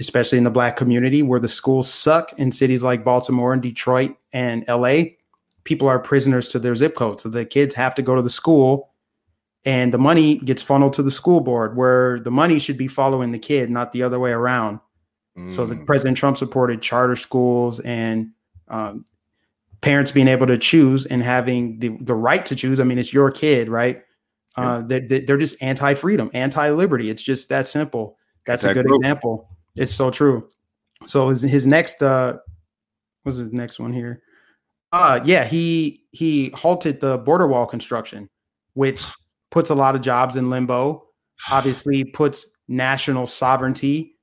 especially in the black community where the schools suck in cities like Baltimore and Detroit and LA people are prisoners to their zip code. So the kids have to go to the school and the money gets funneled to the school board where the money should be following the kid, not the other way around. Mm. So the mm. President Trump supported charter schools and um, parents being able to choose and having the, the right to choose. I mean, it's your kid, right? Uh, they're, they're just anti-freedom, anti-liberty. It's just that simple. That's a good example. It's so true. So his, his next, uh, what's his next one here? Uh yeah, he he halted the border wall construction, which puts a lot of jobs in limbo. Obviously, puts national sovereignty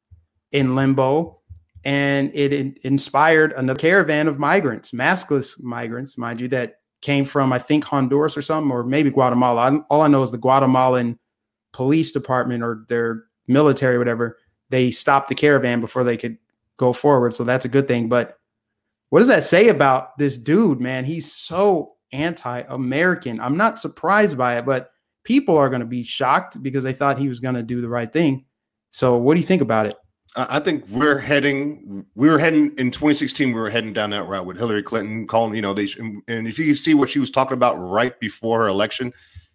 in limbo, and it, inspired another caravan of migrants, maskless migrants, mind you, that came from I think Honduras or something, or maybe Guatemala. All I know is the Guatemalan police department or their military, whatever. They stopped the caravan before they could go forward, so that's a good thing. But what does that say about this dude, man? He's so anti American. I'm not surprised by it, but people are going to be shocked because they thought he was going to do the right thing. So, what do you think about it? I think we're heading. We were heading in 2016. We were heading down that route with Hillary Clinton calling. You know, they and if you see what she was talking about right before her election,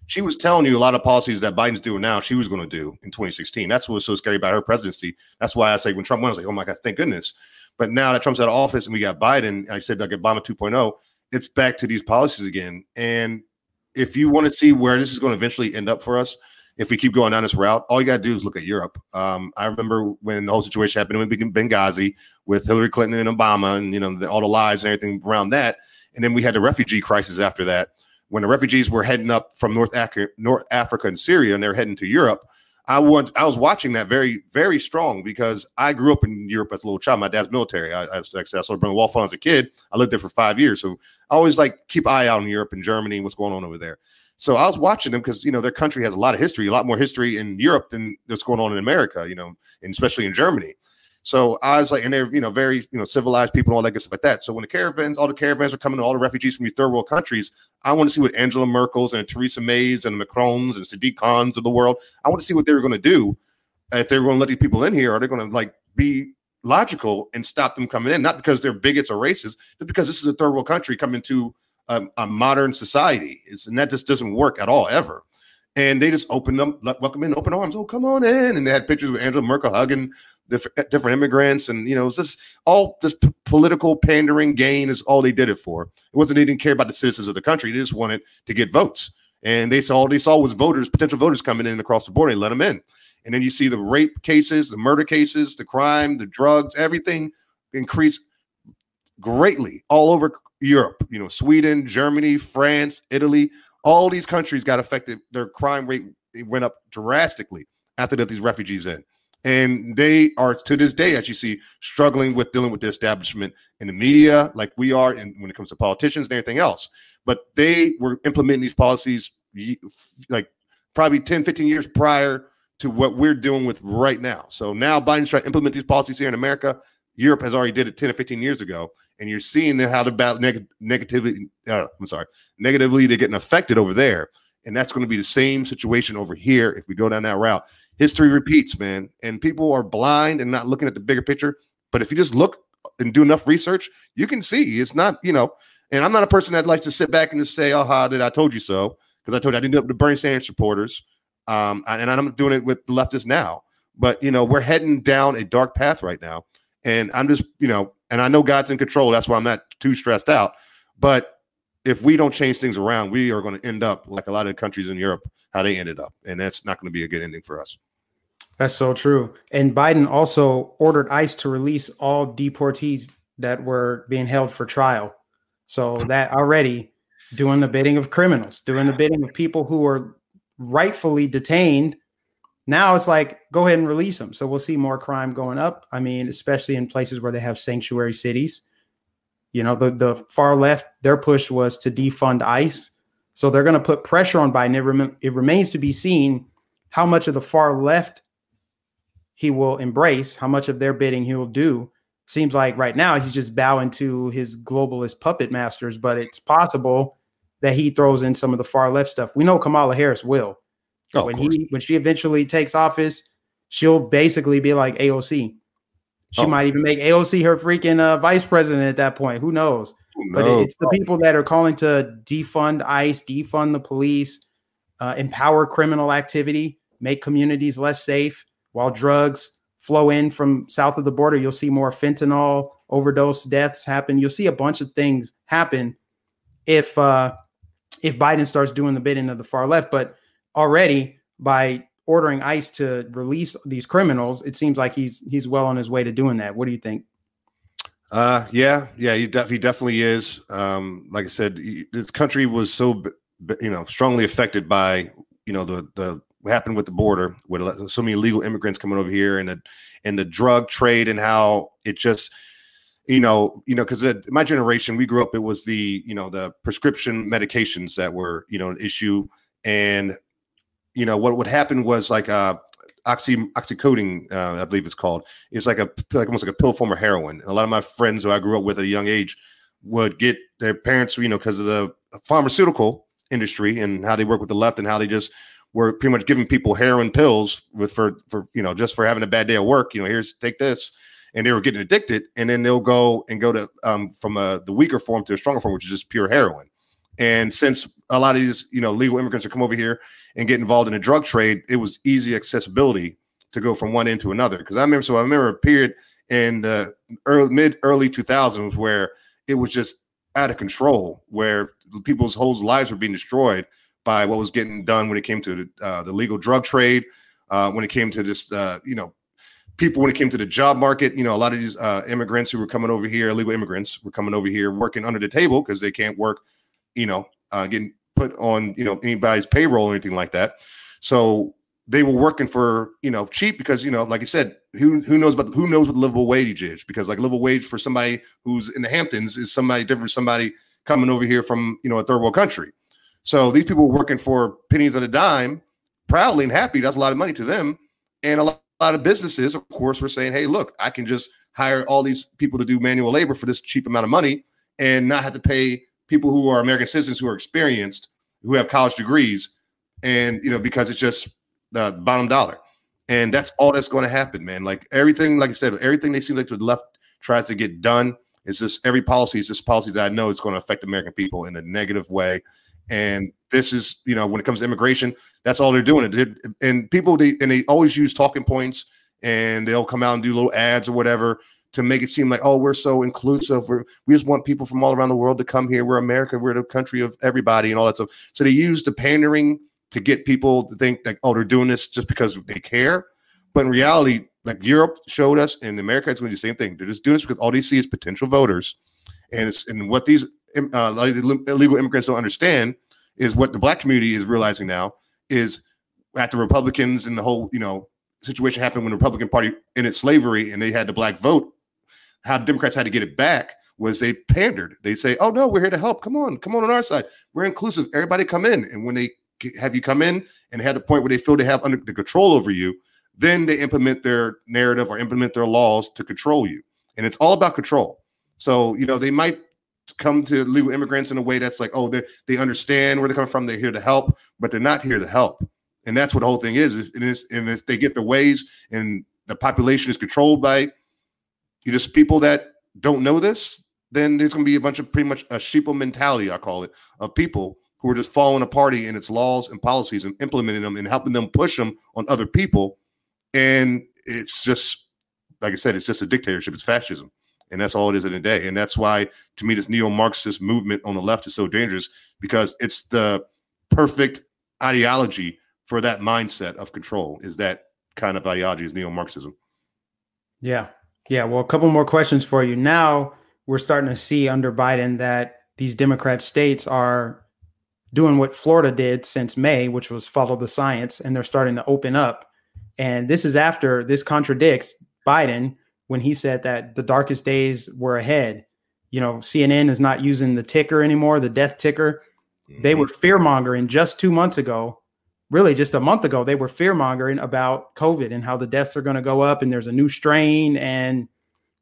she was telling you a lot of policies that Biden's doing now. She was going to do in 2016. That's what was so scary about her presidency. That's why I say when Trump went, I was like, oh my god, thank goodness. But now that Trump's out of office and we got Biden, I said like Obama 2.0, it's back to these policies again. And if you want to see where this is going to eventually end up for us, if we keep going down this route, all you got to do is look at Europe. Um, I remember when the whole situation happened with Benghazi with Hillary Clinton and Obama, and you know the, all the lies and everything around that, and then we had the refugee crisis after that. When the refugees were heading up from North Africa, North Africa and Syria, and they're heading to Europe, I want I was watching that very very strong because I grew up in Europe as a little child. My dad's military. I, I, I saw Berlin Wall as a kid. I lived there for five years, so I always like keep eye out on Europe and Germany and what's going on over there. So I was watching them because you know their country has a lot of history, a lot more history in Europe than what's going on in America, you know, and especially in Germany. So I was like, and they're you know very you know civilized people and all that good stuff like that. So when the caravans, all the caravans are coming, all the refugees from these third world countries, I want to see what Angela Merkel's and Theresa May's and Macron's and Sadiq Khan's of the world. I want to see what they were going to do if they were going to let these people in here. Are they going to like be logical and stop them coming in? Not because they're bigots or racist, but because this is a third world country coming to a, a modern society. It's, and that just doesn't work at all ever. And they just opened them, welcome in open arms. Oh, come on in. And they had pictures of Angela Merkel hugging different, different immigrants. And, you know, it's just all this p- political pandering gain is all they did it for. It wasn't they didn't care about the citizens of the country. They just wanted to get votes. And they saw, all they saw was voters, potential voters coming in across the border. They let them in. And then you see the rape cases, the murder cases, the crime, the drugs, everything increase greatly all over Europe, you know, Sweden, Germany, France, Italy, all these countries got affected. Their crime rate went up drastically after they that these refugees in. And they are to this day, as you see, struggling with dealing with the establishment in the media, like we are, when it comes to politicians and everything else. But they were implementing these policies like probably 10, 15 years prior to what we're dealing with right now. So now Biden's trying to implement these policies here in America. Europe has already did it 10 or 15 years ago, and you're seeing how the bad neg- negatively, uh, I'm sorry, negatively they're getting affected over there, and that's going to be the same situation over here if we go down that route. History repeats, man, and people are blind and not looking at the bigger picture. But if you just look and do enough research, you can see it's not, you know. And I'm not a person that likes to sit back and just say, aha, did I told you so?" Because I told you I didn't up the Bernie Sanders supporters, um, and I'm doing it with leftists now. But you know, we're heading down a dark path right now and I'm just, you know, and I know God's in control. That's why I'm not too stressed out. But if we don't change things around, we are going to end up like a lot of countries in Europe, how they ended up. And that's not going to be a good ending for us. That's so true. And Biden also ordered ICE to release all deportees that were being held for trial. So that already doing the bidding of criminals, doing the bidding of people who are rightfully detained now it's like go ahead and release them. So we'll see more crime going up. I mean, especially in places where they have sanctuary cities. You know, the the far left, their push was to defund ICE. So they're going to put pressure on Biden. It, rem- it remains to be seen how much of the far left he will embrace, how much of their bidding he will do. Seems like right now he's just bowing to his globalist puppet masters, but it's possible that he throws in some of the far left stuff. We know Kamala Harris will. Oh, when he when she eventually takes office, she'll basically be like AOC. She oh. might even make AOC her freaking uh, vice president at that point. Who knows? But it's the people that are calling to defund ICE, defund the police, uh, empower criminal activity, make communities less safe. While drugs flow in from south of the border, you'll see more fentanyl overdose deaths happen. You'll see a bunch of things happen if uh, if Biden starts doing the bidding of the far left. But already by ordering ICE to release these criminals, it seems like he's he's well on his way to doing that. What do you think? Uh, yeah, yeah, he, def- he definitely is. Um, like I said, he, this country was so you know strongly affected by you know the the what happened with the border with so many illegal immigrants coming over here and the and the drug trade and how it just you know you know because my generation we grew up it was the you know the prescription medications that were you know an issue and you know what would happen was like uh oxy uh, i believe it's called it's like a like almost like a pill form of heroin. And a lot of my friends who i grew up with at a young age would get their parents you know because of the pharmaceutical industry and how they work with the left and how they just were pretty much giving people heroin pills with for for you know just for having a bad day at work you know here's take this. And they were getting addicted and then they'll go and go to um, from a, the weaker form to a stronger form which is just pure heroin and since a lot of these, you know, legal immigrants are come over here and get involved in the drug trade, it was easy accessibility to go from one end to another. Because I remember, so I remember a period in the early, mid early 2000s where it was just out of control, where people's whole lives were being destroyed by what was getting done when it came to the, uh, the legal drug trade, uh, when it came to this, uh, you know, people when it came to the job market. You know, a lot of these uh, immigrants who were coming over here, illegal immigrants, were coming over here working under the table because they can't work, you know, uh, getting put on, you know, anybody's payroll or anything like that. So they were working for, you know, cheap because, you know, like I said, who who knows but who knows what livable wage is? Because like livable wage for somebody who's in the Hamptons is somebody different somebody coming over here from, you know, a third world country. So these people were working for pennies on a dime, proudly and happy. That's a lot of money to them. And a lot, a lot of businesses, of course, were saying, hey, look, I can just hire all these people to do manual labor for this cheap amount of money and not have to pay people who are American citizens who are experienced, who have college degrees, and you know, because it's just the bottom dollar. And that's all that's going to happen, man. Like everything, like I said, everything they seem like the left tries to get done is just every policy is just policies that I know is going to affect American people in a negative way. And this is, you know, when it comes to immigration, that's all they're doing. And people, they and they always use talking points, and they'll come out and do little ads or whatever to make it seem like, oh, we're so inclusive. We're, we just want people from all around the world to come here. We're America. We're the country of everybody and all that stuff. So they use the pandering to get people to think that, oh, they're doing this just because they care. But in reality, like Europe showed us, and America, it's going to be the same thing. They're just doing this because all they see is potential voters, and it's and what these uh, illegal immigrants don't understand is what the black community is realizing now is after Republicans and the whole you know situation happened when the Republican Party ended slavery and they had the black vote, how Democrats had to get it back was they pandered. They say, "Oh no, we're here to help. Come on, come on on our side. We're inclusive. Everybody come in." And when they have you come in and have the point where they feel they have under the control over you, then they implement their narrative or implement their laws to control you. And it's all about control. So, you know, they might come to legal immigrants in a way that's like, oh, they they understand where they're coming from. They're here to help, but they're not here to help. And that's what the whole thing is. And, it's, and it's, they get the ways and the population is controlled by you just people that don't know this, then there's going to be a bunch of pretty much a sheeple mentality, I call it, of people who are just following a party and its laws and policies and implementing them and helping them push them on other people. And it's just, like I said, it's just a dictatorship. It's fascism. And that's all it is in a day. And that's why, to me, this neo Marxist movement on the left is so dangerous because it's the perfect ideology for that mindset of control, is that kind of ideology is neo Marxism. Yeah. Yeah. Well, a couple more questions for you. Now we're starting to see under Biden that these Democrat states are doing what Florida did since May, which was follow the science, and they're starting to open up. And this is after this contradicts Biden when he said that the darkest days were ahead. You know, CNN is not using the ticker anymore, the death ticker. Mm-hmm. They were fear mongering just two months ago, really just a month ago. They were fear mongering about COVID and how the deaths are going to go up and there's a new strain and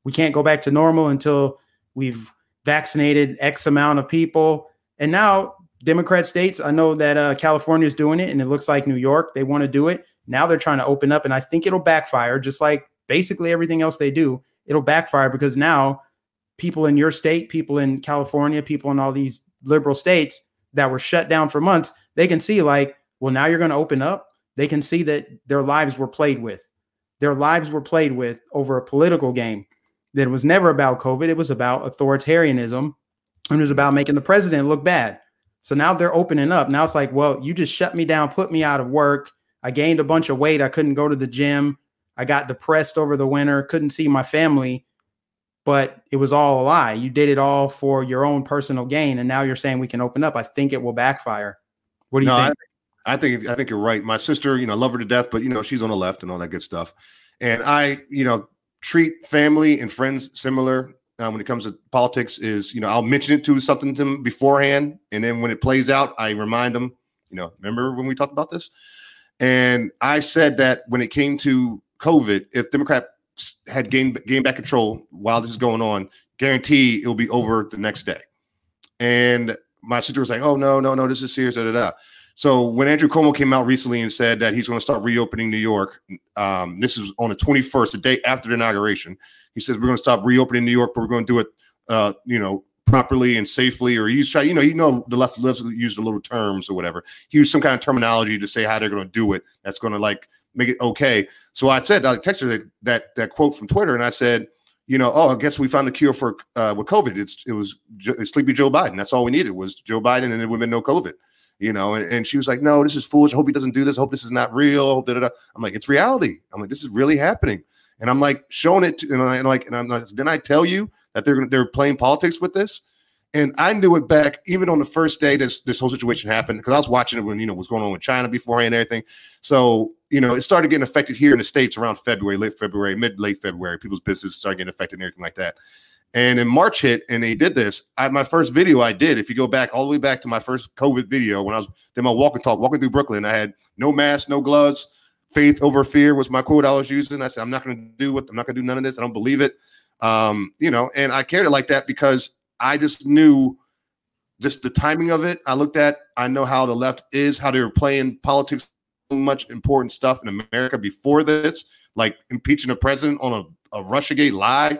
we can't go back to normal until we've vaccinated X amount of people. And now Democrat states, I know that uh, California is doing it and it looks like New York, they want to do it. Now they're trying to open up, and I think it'll backfire, just like basically everything else they do. It'll backfire because now people in your state, people in California, people in all these liberal states that were shut down for months, they can see like, well, now you're going to open up. They can see that their lives were played with. Their lives were played with over a political game. That was never about COVID. It was about authoritarianism and it was about making the president look bad. So now they're opening up. Now it's like, well, you just shut me down, put me out of work. I gained a bunch of weight. I couldn't go to the gym. I got depressed over the winter, couldn't see my family, but it was all a lie. You did it all for your own personal gain. And now you're saying we can open up. I think it will backfire. What do you no, think? I, I think I think you're right. My sister, you know, love her to death, but you know, she's on the left and all that good stuff. And I, you know, treat family and friends similar uh, when it comes to politics is, you know, I'll mention it to something to them beforehand. And then when it plays out, I remind them, you know, remember when we talked about this? And I said that when it came to COVID, if Democrats had gained, gained back control while this is going on, guarantee it will be over the next day. And my sister was like, oh, no, no, no, this is serious. Da, da, da. So when Andrew Cuomo came out recently and said that he's going to start reopening New York, um, this is on the 21st, the day after the inauguration. He says we're going to stop reopening New York, but we're going to do it, uh, you know, properly and safely. Or he's trying, you know, you know, the left lives used a little terms or whatever. He used some kind of terminology to say how they're going to do it. That's going to like make it okay. So I said, I texted that that that quote from Twitter, and I said, you know, oh, I guess we found a cure for uh, with COVID. It's it was Sleepy Joe Biden. That's all we needed was Joe Biden, and it would have been no COVID you know, and, and she was like, no, this is foolish. I hope he doesn't do this. I hope this is not real. Da-da-da. I'm like, it's reality. I'm like, this is really happening. And I'm like showing it to, and, I, and like, and I'm like, didn't I tell you that they're they're playing politics with this? And I knew it back even on the first day this this whole situation happened because I was watching it when you know was going on with China beforehand and everything. So you know it started getting affected here in the states around February, late February, mid late February. People's businesses started getting affected and everything like that. And in March hit, and they did this. I, my first video I did, if you go back all the way back to my first COVID video when I was did my walk and talk, walking through Brooklyn, I had no mask, no gloves. Faith over fear was my quote I was using. I said, I'm not going to do what I'm not going to do none of this. I don't believe it. Um, you know, and I carried it like that because I just knew just the timing of it. I looked at, I know how the left is, how they were playing politics, so much important stuff in America before this, like impeaching a president on a, a Russiagate lie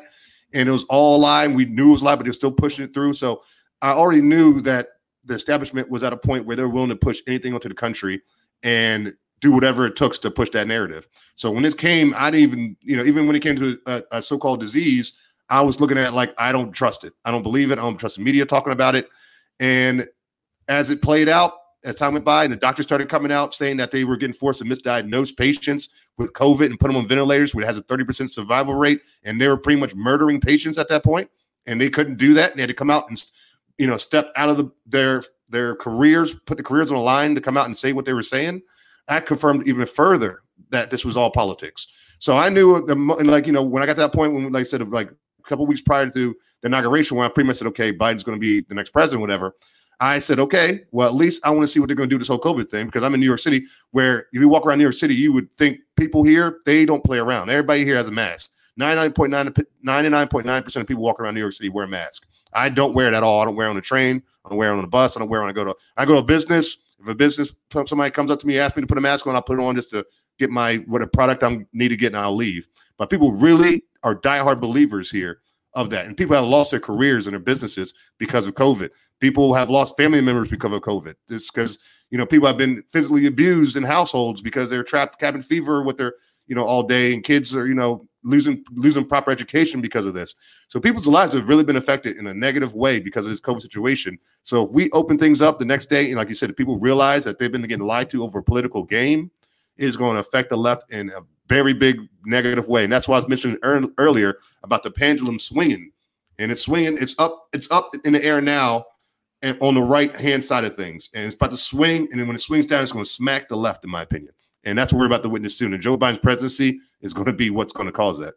and it was all lie. We knew it was lie, but they're still pushing it through. So I already knew that the establishment was at a point where they're willing to push anything onto the country and do whatever it took to push that narrative. So when this came, I didn't even, you know, even when it came to a, a so-called disease, I was looking at like I don't trust it. I don't believe it. I don't trust the media talking about it. And as it played out, as time went by and the doctors started coming out saying that they were getting forced to misdiagnose patients with COVID and put them on ventilators, which has a 30% survival rate. And they were pretty much murdering patients at that point, And they couldn't do that. And they had to come out and, you know, step out of the, their their careers, put the careers on the line to come out and say what they were saying. That confirmed even further that this was all politics. So I knew the like you know when I got to that point when like I said like a couple weeks prior to the inauguration when I pretty much said okay Biden's going to be the next president whatever I said, okay, well, at least I want to see what they're going to do this whole COVID thing because I'm in New York City, where if you walk around New York City, you would think people here, they don't play around. Everybody here has a mask. 99.9 99.9% of people walking around New York City wear a mask. I don't wear it at all. I don't wear it on the train. I don't wear it on the bus. I don't wear it when I go to I go to business. If a business somebody comes up to me, asks me to put a mask on, I'll put it on just to get my what a product I need to get, and I'll leave. But people really are diehard believers here of that. And people have lost their careers and their businesses because of COVID. People have lost family members because of COVID. It's because, you know, people have been physically abused in households because they're trapped cabin fever with their, you know, all day and kids are, you know, losing losing proper education because of this. So people's lives have really been affected in a negative way because of this COVID situation. So if we open things up the next day, and like you said, people realize that they've been getting lied to over a political game, it is going to affect the left in a very big negative way. And that's why I was mentioning er- earlier about the pendulum swinging. And it's swinging, it's up, it's up in the air now and on the right hand side of things. And it's about to swing. And then when it swings down, it's going to smack the left, in my opinion. And that's what we're about to witness soon. And Joe Biden's presidency is going to be what's going to cause that.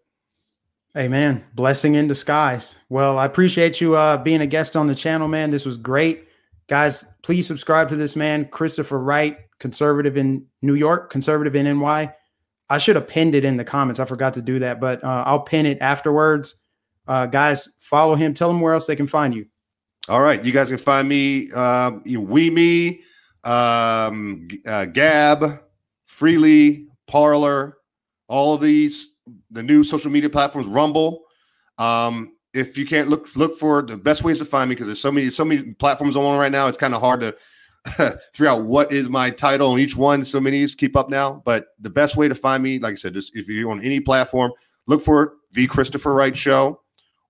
Amen. Blessing in disguise. Well, I appreciate you uh, being a guest on the channel, man. This was great. Guys, please subscribe to this man, Christopher Wright, conservative in New York, conservative in NY. I should have pinned it in the comments. I forgot to do that, but uh, I'll pin it afterwards. Uh, guys, follow him. Tell them where else they can find you. All right, you guys can find me, um, we me, um, uh, Gab, Freely, Parler, all of these, the new social media platforms, Rumble. Um, if you can't look look for the best ways to find me because there's so many so many platforms on right now, it's kind of hard to figure out what is my title on each one. So many keep up now, but the best way to find me, like I said, just if you're on any platform, look for the Christopher Wright Show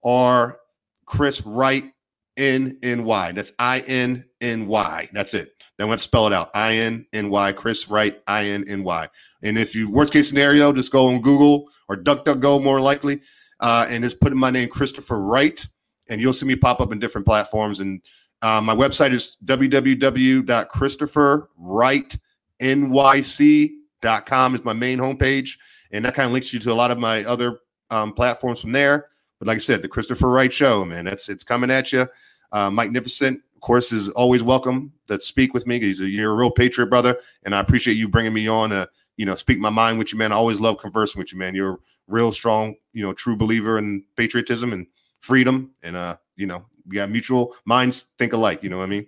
or Chris Wright N N Y. That's I N N Y. That's it. Then I'm going to spell it out. I N N Y. Chris Wright. I N N Y. And if you worst case scenario, just go on Google or DuckDuckGo more likely, uh, and just put in my name Christopher Wright, and you'll see me pop up in different platforms and uh, my website is www.christopherwrightnyc.com is my main homepage, and that kind of links you to a lot of my other um, platforms from there. But like I said, the Christopher Wright Show, man, that's it's coming at you. Uh, of course, is always welcome to speak with me. He's a, you're a real patriot, brother, and I appreciate you bringing me on to you know speak my mind with you, man. I always love conversing with you, man. You're a real strong, you know, true believer in patriotism and freedom, and uh, you know, we got mutual minds think alike. You know what I mean?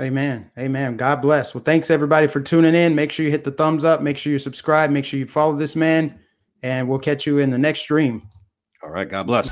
Amen. Amen. God bless. Well, thanks everybody for tuning in. Make sure you hit the thumbs up. Make sure you subscribe. Make sure you follow this man, and we'll catch you in the next stream. All right. God bless.